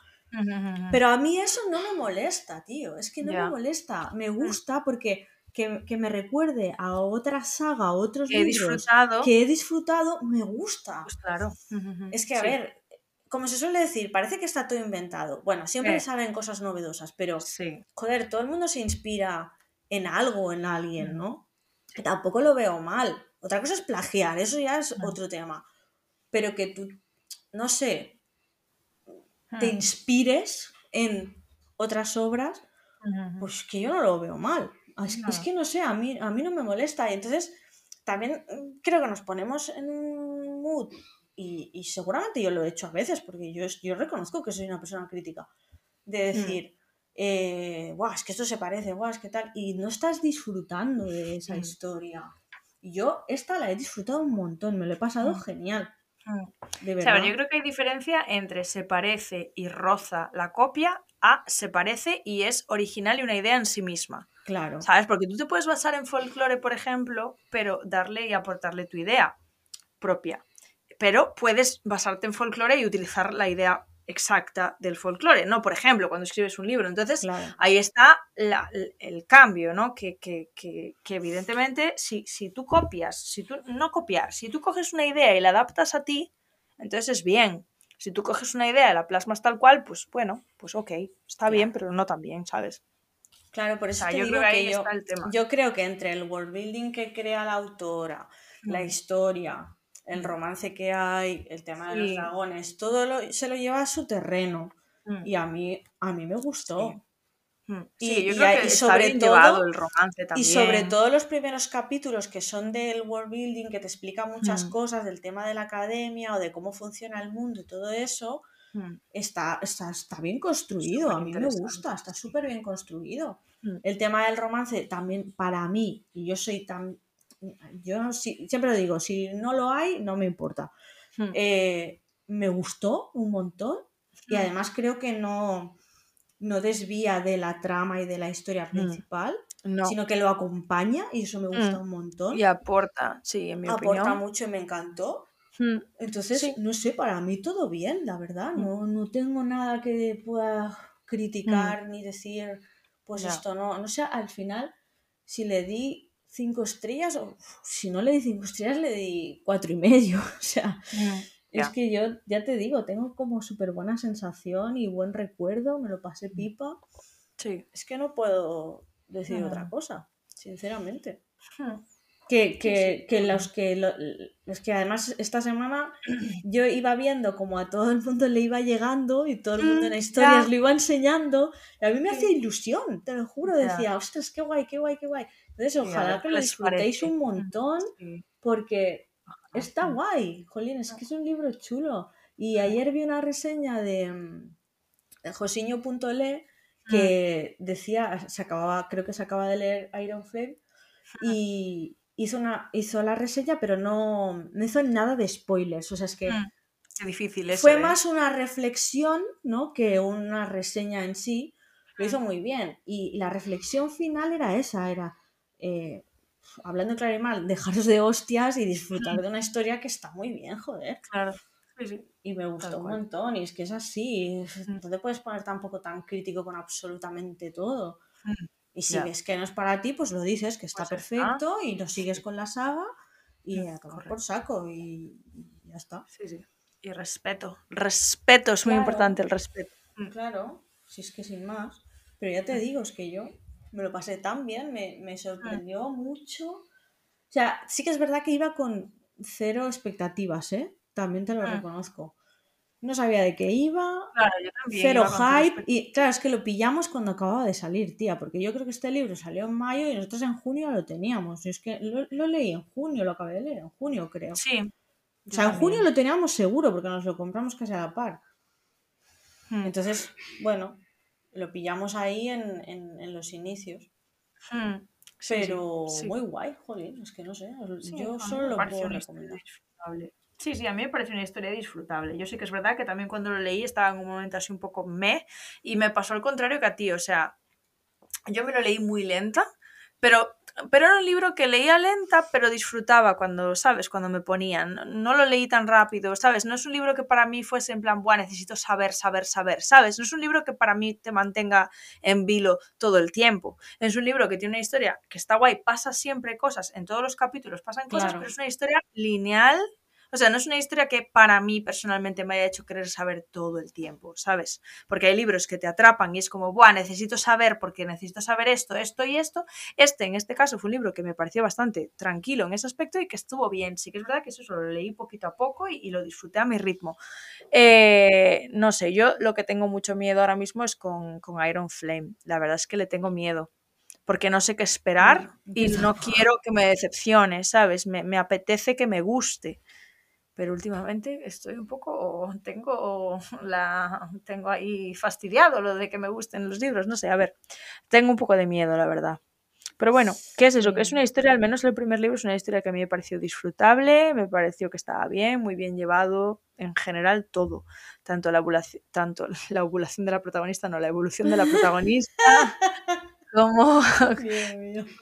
Pero a mí eso no me molesta, tío. Es que no Ya. me molesta. Me gusta porque que, que me recuerde a otra saga, a otros He libros disfrutado. que he disfrutado, me gusta. Pues claro. Es que, a Sí. ver, como se suele decir, parece que está todo inventado. Bueno, siempre Eh. salen cosas novedosas, pero Sí. joder, todo el mundo se inspira en algo, en alguien. ¿no? Que tampoco lo veo mal. Otra cosa es plagiar, eso ya es otro tema. Pero que tú, no sé, te Mm. inspires en otras obras, pues que yo no lo veo mal. Es, es que no sé, a mí, a mí no me molesta. Y entonces también mm, creo que nos ponemos en un mood, y, y seguramente yo lo he hecho a veces, porque yo, yo reconozco que soy una persona crítica, de decir, eh, "Buah, es que esto se parece, guau, es que tal, y no estás disfrutando de esa Mm. historia. Y yo esta la he disfrutado un montón, me lo he pasado Mm. genial, Mm. de O verdad. sea, yo creo que hay diferencia entre se parece y roza la copia a se parece y es original y una idea en sí misma. Claro, ¿Sabes? Porque tú te puedes basar en folclore, por ejemplo, pero darle y aportarle tu idea propia. Pero puedes basarte en folclore y utilizar la idea exacta del folclore, ¿no? Por ejemplo, cuando escribes un libro. Entonces, claro. ahí está la- el cambio, ¿no? Que, que- que- que evidentemente, si, si tú copias, si tú no copiar, si tú coges una idea y la adaptas a ti, entonces es bien. Si tú coges una idea y la plasmas tal cual, pues bueno, pues ok, está bien, pero no tan bien, ¿sabes? Claro, por eso sea, te yo digo creo que ahí yo, está el tema. yo creo que entre el world building que crea la autora, la historia, el romance que hay, el tema de los Sí. dragones, todo lo- se lo lleva a su terreno. Mm. Y a mí, a mí me gustó. Mm. Y- Sí, yo creo que y está sobre bien todo- el romance también. Y sobre todo los primeros capítulos que son del world building, que te explica muchas Mm. cosas del tema de la academia o de cómo funciona el mundo y todo eso, Mm. está, está, está bien construido. A mí me gusta, está súper bien construido. Mm. El tema del romance también para mí, y yo soy tan... Yo sí- siempre lo digo, si no lo hay, no me importa. Mm. Eh, me gustó un montón y además creo que no, no desvía de la trama y de la historia principal, No. sino que lo acompaña y eso me gusta un montón. Y aporta, sí, en mi Aporta opinión. mucho y me encantó. Mm, Entonces, Sí. no sé, para mí todo bien, la verdad. Mm. No, no tengo nada que pueda criticar ni decir, pues esto no. No sé, al final, si le di cinco estrellas, o si no le di cinco estrellas, le di cuatro y medio. O sea, mm, es que yo, ya te digo, tengo como súper buena sensación y buen recuerdo, me lo pasé pipa. Sí. Es que no puedo decir otra Mm. cosa, sinceramente. Mm, Que, que, que los que lo- los que además esta semana yo iba viendo como a todo el mundo le iba llegando y todo el mundo en Mm, historias ya. lo iba enseñando y a mí me Sí. hacía ilusión, te lo juro, Ya. decía, ostras, qué guay, qué guay, qué guay. Entonces ojalá que lo disfrutéis parece. un Mm, montón porque está guay, jolín, es que es un libro chulo. Y ayer vi una reseña de, mm, de Josiño.le que decía, se acababa, creo que se acaba de leer Iron Flame y hizo, una, hizo la reseña, pero no, no hizo nada de spoilers. O sea, es que mm. Qué difícil eso, fue ¿eh? más una reflexión, ¿no? Que una reseña en sí. Lo hizo muy bien. Y la reflexión final era esa, era, eh, hablando claro y mal, dejaros de hostias y disfrutar de una historia que está muy bien, joder. Claro. Sí, sí. Y me gustó un montón. Y es que es así. Mm. No te puedes poner tampoco tan crítico con absolutamente todo. Mm, Y si Ya. ves que no es para ti, pues lo dices, que está Pues está. perfecto y lo sigues con la saga y Mm, a tomar por saco y, ya está. Sí, sí. Y respeto. Respeto, es muy Claro. importante el respeto. Mm, Claro, si es que sin más. Pero ya te digo, es que yo me lo pasé tan bien, me, me sorprendió mucho. O sea, sí que es verdad que iba con cero expectativas, ¿eh? También te lo Mm. reconozco. No sabía de qué iba, Claro, yo también. cero iba hype. Y claro, es que lo pillamos cuando acababa de salir, tía, porque yo creo que este libro salió en mayo y nosotros en junio lo teníamos. Y es que lo, lo leí en junio, lo acabé de leer en junio, creo. Sí. O sea, en junio lo teníamos seguro porque nos lo compramos casi a la par. Mm, Entonces, bueno, lo pillamos ahí en, en- en los inicios. mm, sí, Pero sí. muy guay, joder, es que no sé. Yo solo lo puedo recomendar. disfrutable. Sí, sí, a mí me pareció una historia disfrutable. Yo sí que es verdad que también cuando lo leí estaba en un momento así un poco meh y me pasó al contrario que a ti, o sea, yo me lo leí muy lenta, pero, pero era un libro que leía lenta, pero disfrutaba cuando, ¿sabes? Cuando me ponían. No, no lo leí tan rápido, ¿sabes? No es un libro que para mí fuese en plan, Buah, necesito saber, saber, saber, ¿sabes? No es un libro que para mí te mantenga en vilo todo el tiempo. Es un libro que tiene una historia que está guay, pasa siempre cosas, en todos los capítulos pasan cosas, Claro. pero es una historia lineal. O sea, no es una historia que para mí personalmente me haya hecho querer saber todo el tiempo, ¿sabes? Porque hay libros que te atrapan y es como, Buah, necesito saber porque necesito saber esto, esto y esto. Este, en este caso, fue un libro que me pareció bastante tranquilo en ese aspecto y que estuvo bien. Sí que es verdad que eso lo leí poquito a poco y, y lo disfruté a mi ritmo. Eh, no sé, yo lo que tengo mucho miedo ahora mismo es con, con Iron Flame. La verdad es que le tengo miedo. Porque no sé qué esperar Mm, y no quiero que me decepcione, ¿sabes? Me, me apetece que me guste pero últimamente estoy un poco, tengo la, tengo ahí fastidiado lo de que me gusten los libros, no sé, a ver, tengo un poco de miedo, la verdad. Pero bueno, ¿qué es eso? Que es una historia, al menos el primer libro es una historia que a mí me pareció disfrutable, me pareció que estaba bien, muy bien llevado, en general todo, tanto la ovulación, tanto la ovulación de la protagonista, no, la evolución de la protagonista, como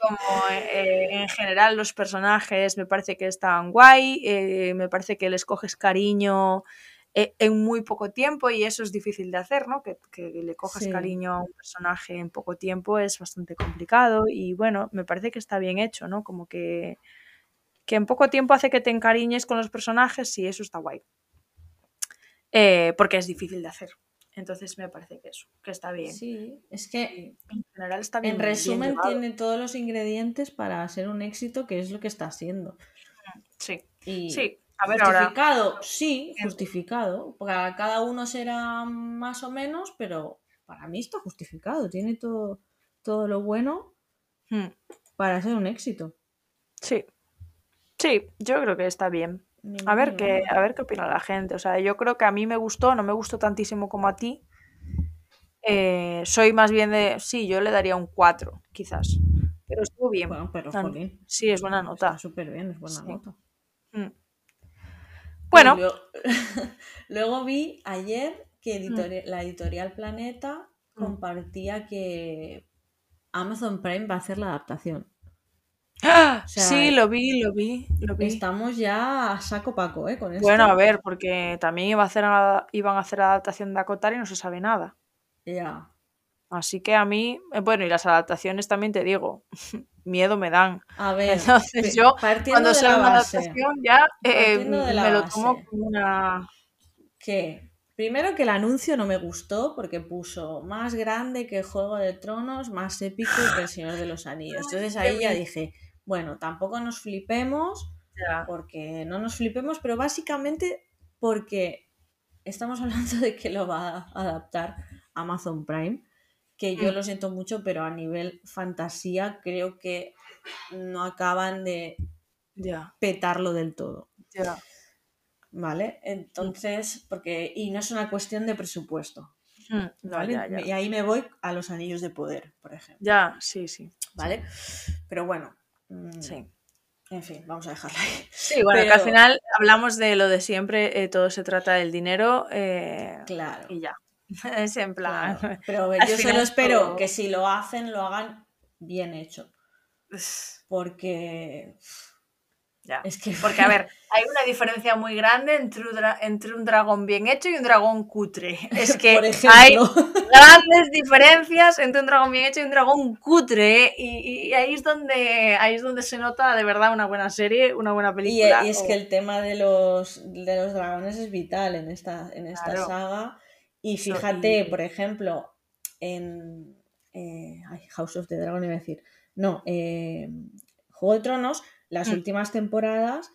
como eh, en general los personajes me parece que estaban guay, eh, me parece que les coges cariño eh, en muy poco tiempo y eso es difícil de hacer, ¿no? Que, que le cojas Sí. cariño a un personaje en poco tiempo es bastante complicado y bueno, me parece que está bien hecho, ¿no? Como que, que en poco tiempo hace que te encariñes con los personajes y eso está guay. Porque es difícil de hacer. Entonces me parece que eso, que está bien. Sí, es que en general está bien. en resumen tiene todos los ingredientes para ser un éxito, que es lo que está haciendo. Sí, Y sí. A ver ahora. justificado, sí, justificado. Para cada uno será más o menos, pero para mí está justificado. Tiene todo, todo lo bueno Hmm. para ser un éxito. Sí. Sí, yo creo que está bien. A ver qué, a ver qué opina la gente. O sea, yo creo que a mí me gustó, no me gustó tantísimo como a ti. Eh, soy más bien de. Sí, yo le daría un 4, quizás. Pero estuvo bien. Bueno, pero Ah, jolín. Sí, es buena nota. Súper bien, es buena Sí. nota. Mm. Bueno, Luego vi ayer que Mm. la editorial Planeta compartía que Amazon Prime va a hacer la adaptación. ¡Ah! O sea, sí, lo vi, lo vi, lo vi. Estamos ya a saco paco, ¿eh? Con esto. Bueno, a ver, porque también iba a hacer, iban a hacer adaptación de Acotar y no se sabe nada. Ya. Así que a mí, eh, bueno, y las adaptaciones también te digo, miedo me dan. A ver, Entonces yo, cuando la una base, adaptación, ya eh, la me lo tomo como una. que primero que el anuncio no me gustó porque puso más grande que Juego de Tronos, más épico que El Señor de los Anillos. Entonces ahí ya dije, bueno, tampoco nos flipemos, Ya. porque no nos flipemos, pero básicamente porque estamos hablando de que lo va a adaptar Amazon Prime, que yo Mm. lo siento mucho, pero a nivel fantasía creo que no acaban de Ya, petarlo del todo. ya. ¿Vale? Entonces, porque, y no es una cuestión de presupuesto. Mm, no, ¿vale? ya, ya. Y ahí me voy a los anillos de poder, por ejemplo. Ya, sí, sí. ¿Vale? Pero bueno. Mm, Sí. En fin, vamos a dejarla ahí. Sí, bueno, que al Pero- final hablamos de lo de siempre, eh, todo se trata del dinero eh, Claro. y ya. Es en plan. claro. Pero yo final solo espero todo- que si lo hacen, lo hagan bien hecho. Porque Ya. es que. Porque, a ver, hay una diferencia muy grande entre entre un dragón bien hecho y un dragón cutre. Es que hay grandes diferencias entre un dragón bien hecho y un dragón cutre. ¿eh? Y, y ahí, es donde, ahí es donde se nota de verdad una buena serie, una buena película. y es o- que el tema de los, de los dragones es vital en esta, en esta Claro. saga. Y fíjate, por ejemplo, en eh, House of the Dragon iba a decir. No, eh, Juego de Tronos, las Mm. últimas temporadas,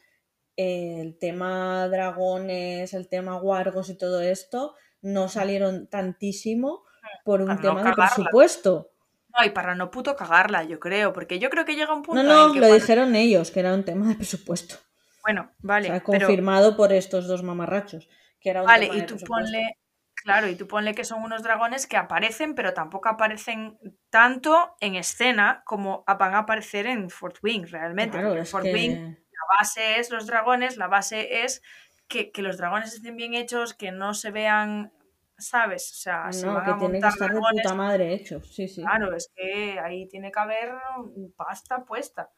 eh, el tema dragones, el tema wargos y todo esto, no salieron tantísimo por un Para no tema de presupuesto. No, y para no puto cagarla, yo creo. Porque yo creo que llega un punto No, no, que lo cuando- dijeron ellos, que era un tema de presupuesto. Bueno, vale. o sea, pero- confirmado por estos dos mamarrachos. Que era un Vale, tema y tú ponle, claro, y tú ponle que son unos dragones que aparecen, pero tampoco aparecen tanto en escena como van a aparecer en Fort Wing, realmente. Claro, en Fort que- Wing la base es los dragones, la base es que, que los dragones estén bien hechos, que no se vean, ¿sabes? O sea, No, van que a tiene que estar de dragones, puta madre hecho. Sí, sí. claro, es que ahí tiene que haber pasta puesta.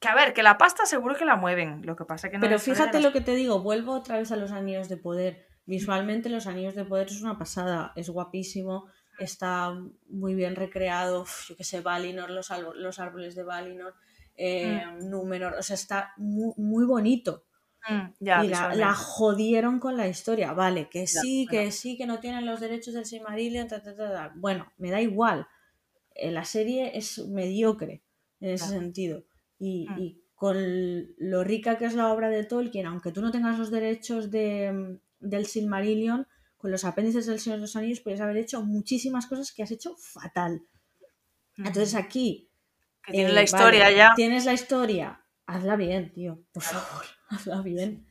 Que a ver, que la pasta seguro que la mueven, lo que pasa que no Pero de fíjate lo que te digo, vuelvo otra vez a los anillos de poder. Visualmente los anillos de poder es una pasada, es guapísimo, está muy bien recreado, uf, yo que sé, Valinor, los, los árboles de Valinor, eh, Númenor, o sea, está muy, muy bonito. Mm, ya, y la, jodieron con la historia, vale, que Ya, sí, bueno. que sí, que no tienen los derechos del Silmarillion, ta, ta, bueno, me da igual. Eh, la serie es mediocre en ese sentido. Y, Mm. y con lo rica que es la obra de Tolkien, aunque tú no tengas los derechos de, del Silmarillion, con los apéndices del Señor de los Anillos puedes haber hecho muchísimas cosas que has hecho fatal. Entonces aquí que tiene eh, la historia vale, ya. Tienes la historia, hazla bien, tío, por favor, hazla bien.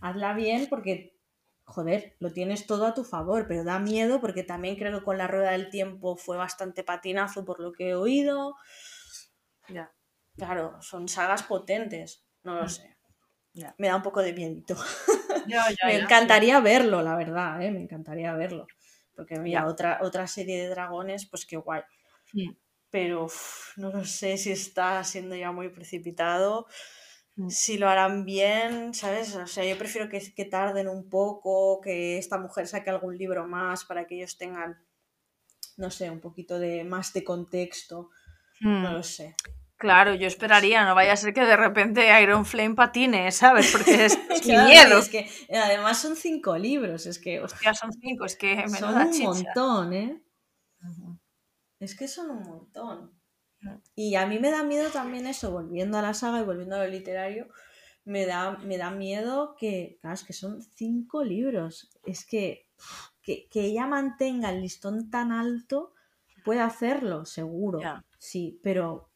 Hazla bien porque, joder, lo tienes todo a tu favor, pero da miedo porque también creo que con la rueda del tiempo fue bastante patinazo por lo que he oído. Ya, Claro, son sagas potentes, no lo Mm. sé. Me da un poco de miedito. Me encantaría verlo, la verdad, ¿eh? me encantaría verlo. Porque mira, otra, otra serie de dragones, pues qué guay. sí. pero uf, no lo sé si está siendo ya muy precipitado, Mm. si lo harán bien, ¿sabes? O sea, yo prefiero que, que tarden un poco, que esta mujer saque algún libro más para que ellos tengan, no sé, un poquito de más de contexto, Mm. no lo sé. Claro, yo esperaría, no vaya a ser que de repente Iron Flame patine, ¿sabes? Porque es, Claro, miedo. Es que además son cinco libros, es que hostia, son cinco, es que son un chicha. montón, ¿eh? Es que son un montón. Y a mí me da miedo también eso, volviendo a la saga y volviendo a lo literario, me da, me da miedo que, claro, es que son cinco libros. Es que, que, que ella mantenga el listón tan alto, puede hacerlo, seguro. Sí, pero,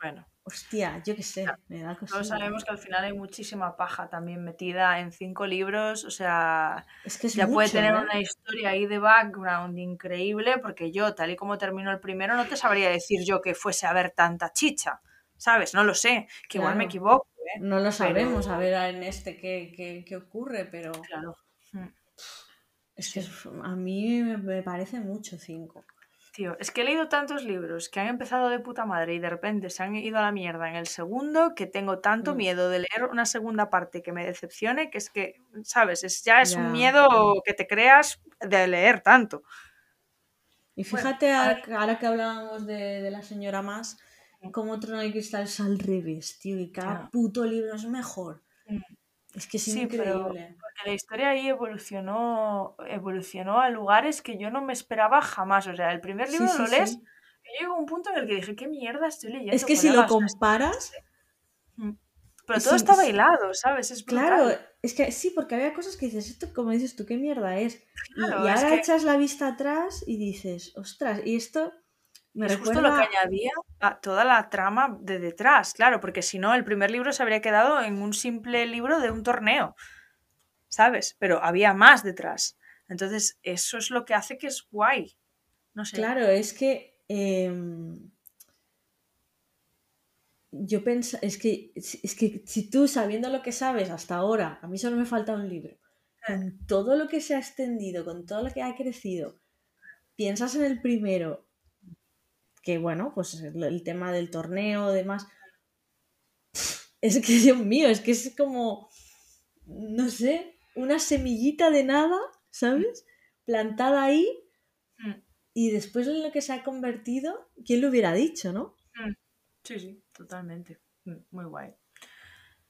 Bueno, hostia, yo qué sé, Ya. me da cosilla. todos sabemos que al final hay muchísima paja también metida en cinco libros, o sea, Es que es ya puede tener ¿eh? una historia ahí de background increíble, porque yo, tal y como terminó el primero, no te sabría decir yo que fuese a ver tanta chicha, ¿sabes? No lo sé, que igual me equivoco, ¿eh? No lo sabemos, pero- a ver en este qué, qué, qué ocurre, pero... Claro. Mm. Es que a mí me parece mucho cinco. Tío, es que he leído tantos libros que han empezado de puta madre y de repente se han ido a la mierda en el segundo que tengo tanto Mm. miedo de leer una segunda parte que me decepcione que es que, ¿sabes? Es, ya es Ya. un miedo que te creas de leer tanto. Y fíjate, ahora, que- ahora que hablábamos de, de la señora más, Mm. como Trono de Cristal es al revés, tío, y cada puto libro es mejor. Es que es Sí, pero increíble. porque la historia ahí evolucionó, evolucionó a lugares que yo no me esperaba jamás. O sea, el primer libro sí, lo lees sí. y llegó un punto en el que dije, ¿qué mierda estoy leyendo? Es que si lo comparas, Mm. Pero todo está bailado, ¿sabes? Es claro, brutal. es que sí, porque había cosas que dices, esto, como dices tú, ¿qué mierda es? Y, Claro, y es ahora que echas la vista atrás y dices, ostras, y esto me es justo lo que añadía a toda la trama de detrás, claro, porque si no, el primer libro se habría quedado en un simple libro de un torneo, ¿sabes? Pero había más detrás. Entonces, eso es lo que hace que es guay. No sé. Claro, es que em, yo pensé, es que, es que si tú sabiendo lo que sabes hasta ahora, a mí solo me falta un libro, con todo lo que se ha extendido, con todo lo que ha crecido, piensas en el primero, que bueno, pues el, el tema del torneo, demás, es que Dios mío, es que es como, no sé, una semillita de nada, ¿sabes? Plantada ahí Mm, y después en lo que se ha convertido, ¿quién lo hubiera dicho, no? mm. Sí, sí, totalmente. Mm, Muy guay.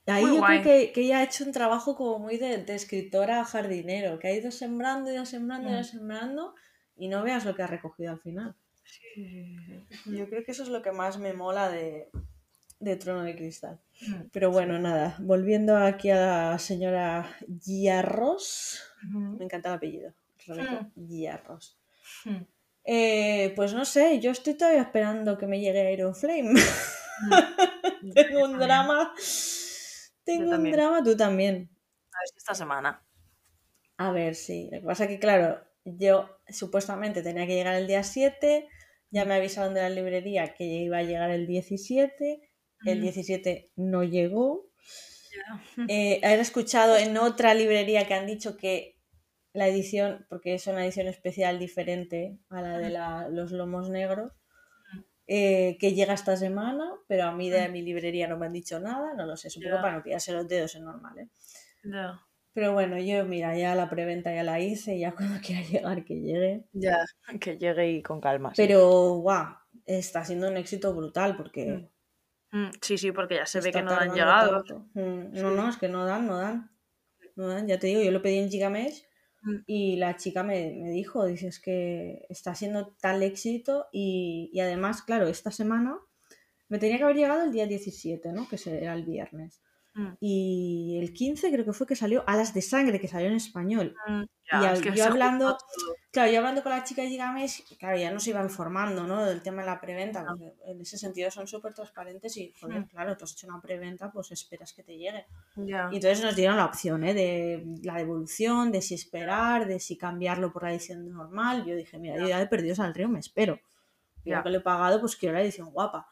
Ahí Muy yo guay. creo que, que ella ha hecho un trabajo como muy de, de escritora jardinero, que ha ido sembrando, ido sembrando, ido Mm. sembrando y no veas lo que ha recogido al final. Sí, sí, sí, sí. Yo creo que eso es lo que más me mola de, de Trono de Cristal. Mm, Pero bueno, nada, volviendo aquí a la señora Giarros, me encanta el apellido, Rebeca Giarros. mm, Eh, pues no sé, yo estoy todavía esperando que me llegue Iron Flame. mm. Tengo un drama. Tengo un drama, tú también. A ver si esta semana. A ver, sí. Lo que pasa es que, claro, yo supuestamente tenía que llegar el día 7, ya me avisaron de la librería que iba a llegar el 17, el Mm, 17 no llegó. Eh, he escuchado en otra librería que han dicho que la edición, porque es una edición especial diferente a la de la- los lomos negros, eh, que llega esta semana, pero a mí de mi librería no me han dicho nada, no lo sé, supongo Ya. para no pillarse los dedos es normal, ¿eh? Pero bueno, yo mira, ya la preventa ya la hice, ya cuando quiera llegar que llegue. Ya, que llegue y con calma. sí. Pero, guau, está siendo un éxito brutal porque Mm. Mm, Sí, sí, porque ya se ve que no han llegado. tanto. Mm, No, no, es que no dan, no dan. No dan, ya te digo, yo lo pedí en Gigamesh y la chica me, me dijo, dices que está siendo tal éxito y, y además, claro, esta semana me tenía que haber llegado el día 17, ¿no? Que era el viernes. Mm, Y el 15 creo que fue que salió Alas de Sangre, que salió en español. mm, Y al- es que yo hablando, claro, yo hablando con la chica de Gigamesh, claro, ya nos iba informando, ¿no? Del tema de la preventa, Ah. porque en ese sentido son súper transparentes y, joder, Mm. claro, tú has hecho una preventa, pues esperas que te llegue. Ya. Y entonces nos dieron la opción, ¿eh? De la devolución, de si esperar, de si cambiarlo por la edición normal. Yo dije, mira, yo ya he perdido al río, me espero. Y Ya. ya que lo he pagado, pues quiero la edición guapa.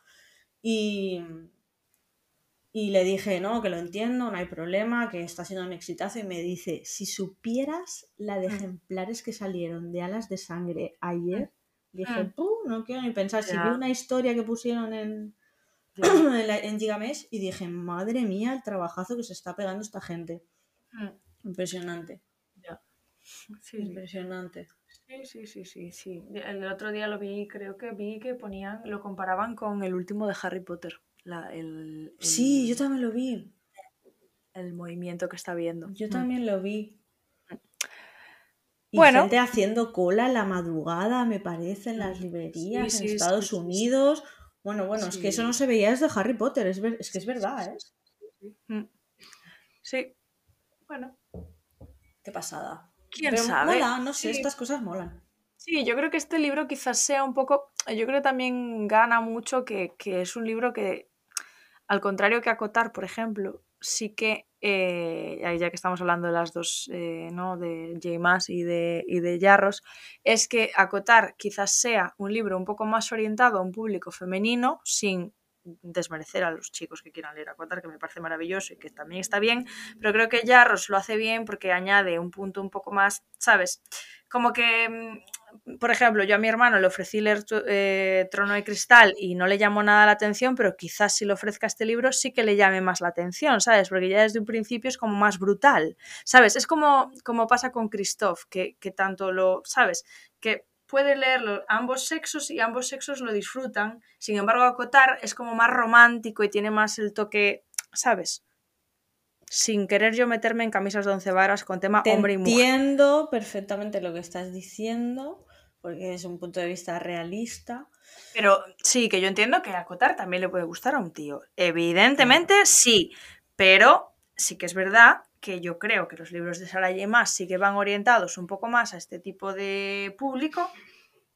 Y, y le dije, no, que lo entiendo, no hay problema, que está siendo un exitazo. Y me dice, si supieras la de Mm. ejemplares que salieron de alas de sangre ayer, dije, Mm. "Puh, no quiero ni pensar. Si vi una historia que pusieron en, en, la- en Gigamesh y dije, madre mía, el trabajazo que se está pegando esta gente. Mm, Impresionante, ya. Sí. impresionante. Sí, sí, sí, sí, sí. El otro día lo vi, creo que vi que ponían, lo comparaban con el último de Harry Potter. La, el, Sí, yo también lo vi. el movimiento que está viendo. Yo Mm. también lo vi. Y Bueno. gente haciendo cola en la madrugada, me parece, en las librerías, sí, en Estados sí. Unidos. Bueno, bueno, es que eso no se veía desde Harry Potter, es, ver- es que es verdad, ¿eh? Sí. Mm. Sí. Bueno, Qué pasada. quién Pero sabe. mola, no sé, Sí. estas cosas molan. Sí, yo creo que este libro quizás sea un poco, yo creo que también gana mucho que, que es un libro que, al contrario que Acotar, por ejemplo, sí que, eh, ya que estamos hablando de las dos, eh, ¿no? de J. Y de, y de Yarros, es que Acotar quizás sea un libro un poco más orientado a un público femenino, sin desmerecer a los chicos que quieran leer Acotar, que me parece maravilloso y que también está bien, pero creo que Jarros lo hace bien porque añade un punto un poco más, ¿sabes? Como que mm, por ejemplo, yo a mi hermano le ofrecí leer eh, Trono de Cristal y no le llamó nada la atención, pero quizás si le ofrezca este libro sí que le llame más la atención, ¿sabes? Porque ya desde un principio es como más brutal, ¿sabes? Es como, como pasa con Christoph, que, que tanto lo, ¿sabes? Que puede leerlo ambos sexos y ambos sexos lo disfrutan. Sin embargo, Acotar es como más romántico y tiene más el toque, ¿sabes? sin querer yo meterme en camisas de once varas con tema hombre y mujer. Entiendo perfectamente lo que estás diciendo, porque es un punto de vista realista. Pero sí, que yo entiendo que acotar también le puede gustar a un tío. Evidentemente sí, pero sí que es verdad que yo creo que los libros de Sara J. sí que van orientados un poco más a este tipo de público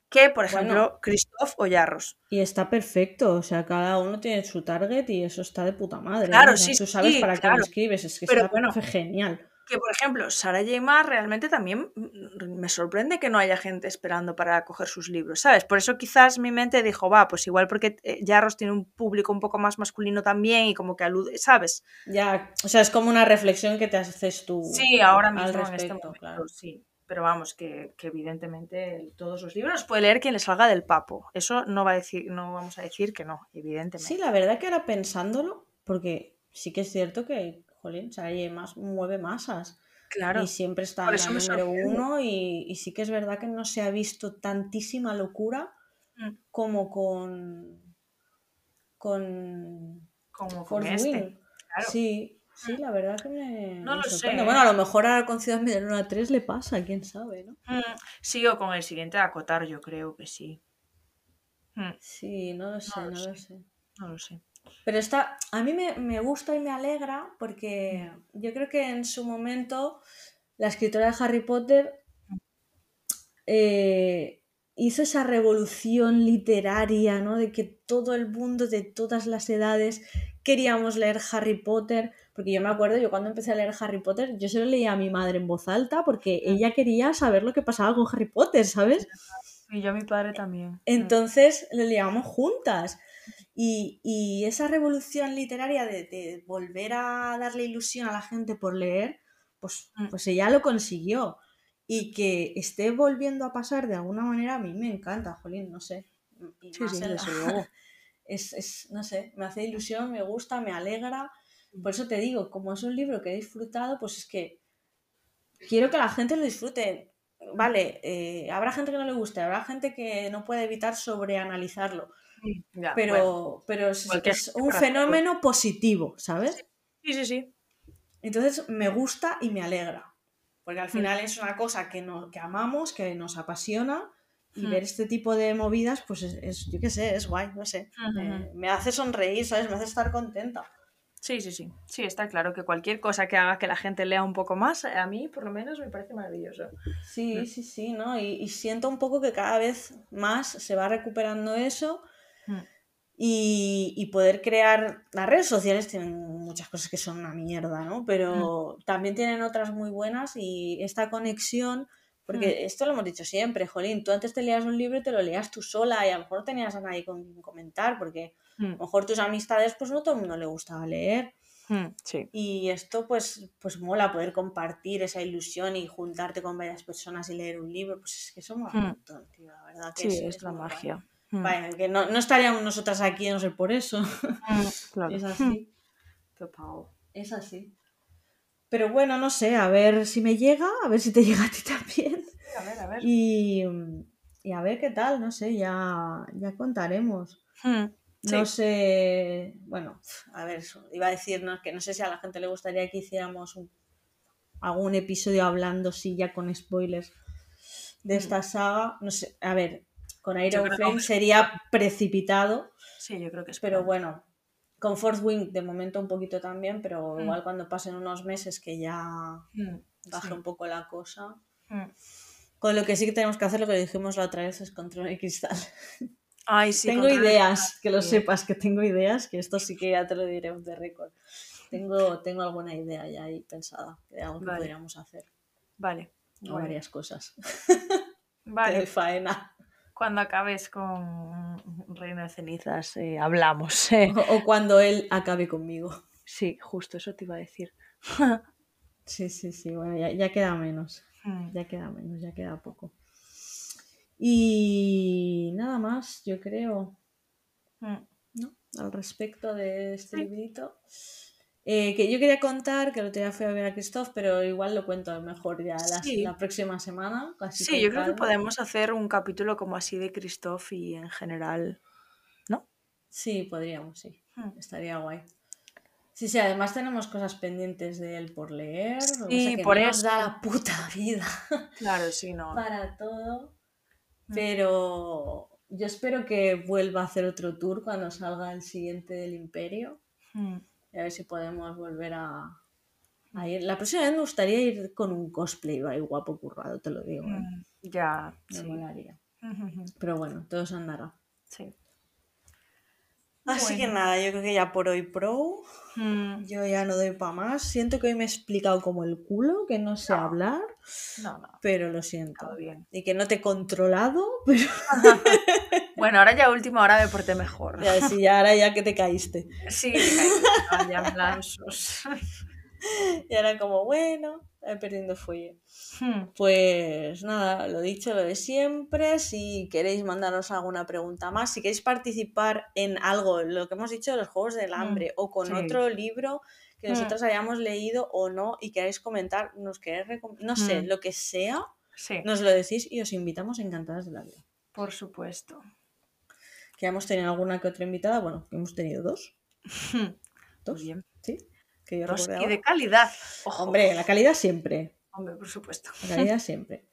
que, por ejemplo, Christoph o Yarros. Y está perfecto, o sea, cada uno tiene su target y eso está de puta madre. Claro, sí, Tú sabes para qué lo escribes, es que está bueno, genial. Que, por ejemplo, Sara J. realmente también me sorprende que no haya gente esperando para coger sus libros, ¿sabes? Por eso quizás mi mente dijo, va, pues igual porque Yarros tiene un público un poco más masculino también y como que alude, ¿sabes? Ya, o sea, es como una reflexión que te haces tú. Sí, ahora mismo en este momento, claro. sí pero vamos, que, evidentemente todos los libros puede leer quien le salga del papo. Eso no va a decir, no vamos a decir que no, evidentemente. Sí, la verdad que ahora pensándolo, porque sí que es cierto que, jolín, más mueve masas. Claro. Y siempre está en el número uno y, sí que es verdad que no se ha visto tantísima locura mm. como con con como con este. Sí, Sí, la verdad que me. No lo sé. Bueno, a lo mejor ahora con Ciudad Medellín 3 le pasa, quién sabe, ¿no? Mm, sigo con el siguiente a acotar, yo creo que sí. Mm. Sí, no lo sé, no, lo, sé. No lo sé. Pero está, a mí me, gusta y me alegra porque yo creo que en su momento la escritora de Harry Potter eh, hizo esa revolución literaria, ¿no? De que todo el mundo de todas las edades queríamos leer Harry Potter porque yo me acuerdo, yo cuando empecé a leer Harry Potter, yo se lo leía a mi madre en voz alta porque ella quería saber lo que pasaba con Harry Potter, ¿sabes? Y yo a mi padre también. Entonces lo leíamos juntas. Y, esa revolución literaria de, volver a darle ilusión a la gente por leer, pues, mm. pues ella lo consiguió. Y que esté volviendo a pasar de alguna manera, a mí me encanta, Jolín, no sé. sí, sí, luego. Es, es, no sé, me hace ilusión, me gusta, me alegra por eso te digo, como es un libro que he disfrutado, pues es que quiero que la gente lo disfrute. Vale, eh, habrá gente que no le guste, habrá gente que no puede evitar sobreanalizarlo. Pero, pero es, un fenómeno positivo, ¿sabes? Sí, sí, sí. Entonces me gusta y me alegra. Porque al mm. final es una cosa que, no, que amamos, que nos apasiona. Y mm. ver este tipo de movidas, pues es, yo qué sé, es guay, no sé. me hace sonreír, ¿sabes? Me hace estar contenta. Sí, sí, sí. Sí, está claro que cualquier cosa que haga que la gente lea un poco más, a mí por lo menos me parece maravilloso. Sí, sí, sí, ¿no? Y, siento un poco que cada vez más se va recuperando eso mm. y, poder crear... Las redes sociales tienen muchas cosas que son una mierda, ¿no? Pero mm. también tienen otras muy buenas y esta conexión... Porque mm. esto lo hemos dicho siempre, Jolín, tú antes te leías un libro y te lo leías tú sola y a lo mejor tenías a nadie con comentar porque a lo mejor tus amistades, pues no todo el mundo le gustaba leer. Sí. Y esto pues, pues mola poder compartir esa ilusión y juntarte con varias personas y leer un libro, pues es que eso mola un montón, tío, la verdad. Que sí, es, la magia. Hmm. Vaya, que no, no, estaríamos nosotras aquí, no sé por eso. claro. Es así. Es así. Pero bueno, no sé, a ver si me llega, a ver si te llega a ti también. A ver, a ver. Y, y a ver qué tal, no sé, ya, ya contaremos. No sé, bueno, a ver, iba a decirnos que no sé si a la gente le gustaría que hiciéramos algún episodio hablando, sí, ya con spoilers de mm. esta saga. No sé, a ver, con Iron Flame sería precipitado. Sí, yo creo que es. Pero bueno, con Fourth Wing de momento un poquito también, pero mm. igual cuando pasen unos meses que ya mm, baje un poco la cosa. Con lo que sí que tenemos que hacer, lo que dijimos la otra vez, es control de cristal. tengo ideas, que lo sepas, que tengo ideas, que esto sí que ya te lo diré de récord. Tengo, tengo alguna idea ya ahí pensada de algo que podríamos hacer. Vale. varias cosas. Vale. faena. Cuando acabes con Reino de Cenizas, eh, hablamos. eh. O, o cuando él acabe conmigo. Sí, justo eso te iba a decir. Sí, sí, sí, bueno, ya, ya queda menos. Mm. Ya queda menos, ya queda poco. Y nada más, yo creo, Mm. ¿no? Al respecto de este Sí. librito. Eh, que yo quería contar, que el otro día fui a ver a Christoph, pero igual lo cuento mejor ya la, Sí. la próxima semana. así Sí, yo creo que podemos hacer un capítulo como así de Christoph y en general. Sí, podríamos, sí. Mm. Estaría guay. Sí, sí, además tenemos cosas pendientes de él por leer. Sí, pasa que por no nos eso. da la puta vida Claro, sí, no. para todo. Mm. Pero yo espero que vuelva a hacer otro tour cuando salga el siguiente del Imperio. Mm. Y a ver si podemos volver a, a ir. La próxima vez me gustaría ir con un cosplay ahí guapo currado, te lo digo. ¿eh? Mm, Ya, Me sí. molaría. Pero bueno, todo se andará. Sí. Así que nada, yo creo que ya por hoy pro. Mm, Yo ya no doy para más. Siento que hoy me he explicado como el culo, que no sé No. hablar, No, no, pero lo siento. todo bien. Y que no te he controlado, pero Bueno, ahora ya último, ahora me porté mejor. ya, sí, ya ahora ya que te caíste. Sí, me caí, ya Y ahora como, bueno, perdiendo fuelle. Hmm, Pues nada, lo dicho, lo de siempre. Si queréis mandaros alguna pregunta más, si queréis participar en algo, lo que hemos dicho de los Juegos del Hambre, o con sí. otro libro que Mm. nosotros hayamos leído o no y queráis comentar, nos queréis no sé, Mm. lo que sea, Sí, nos lo decís y os invitamos encantadas de la vida. por supuesto. Que hemos tenido alguna que otra invitada, bueno, hemos tenido dos. ¿Dos? Bien. ¿Sí? Que yo Dos y de calidad. Ojo. Hombre, la calidad siempre. Hombre, por supuesto. La calidad siempre.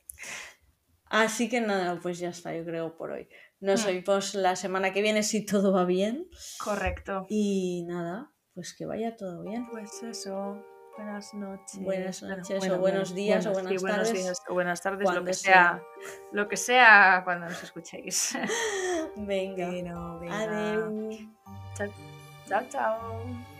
Así que nada, pues ya está, yo creo por hoy. Nos Mm. oímos la semana que viene si todo va bien. Correcto. Y nada, pues que vaya todo bien. Pues eso. Buenas noches. Buenas Bueno, noches, o bueno, buenos bueno, días, o buenas- sí, buenos tardes, días, o buenas tardes, lo que sea. Lo que sea cuando nos escuchéis. Venga. Bueno, venga. Adeu. Chao, chao. chao.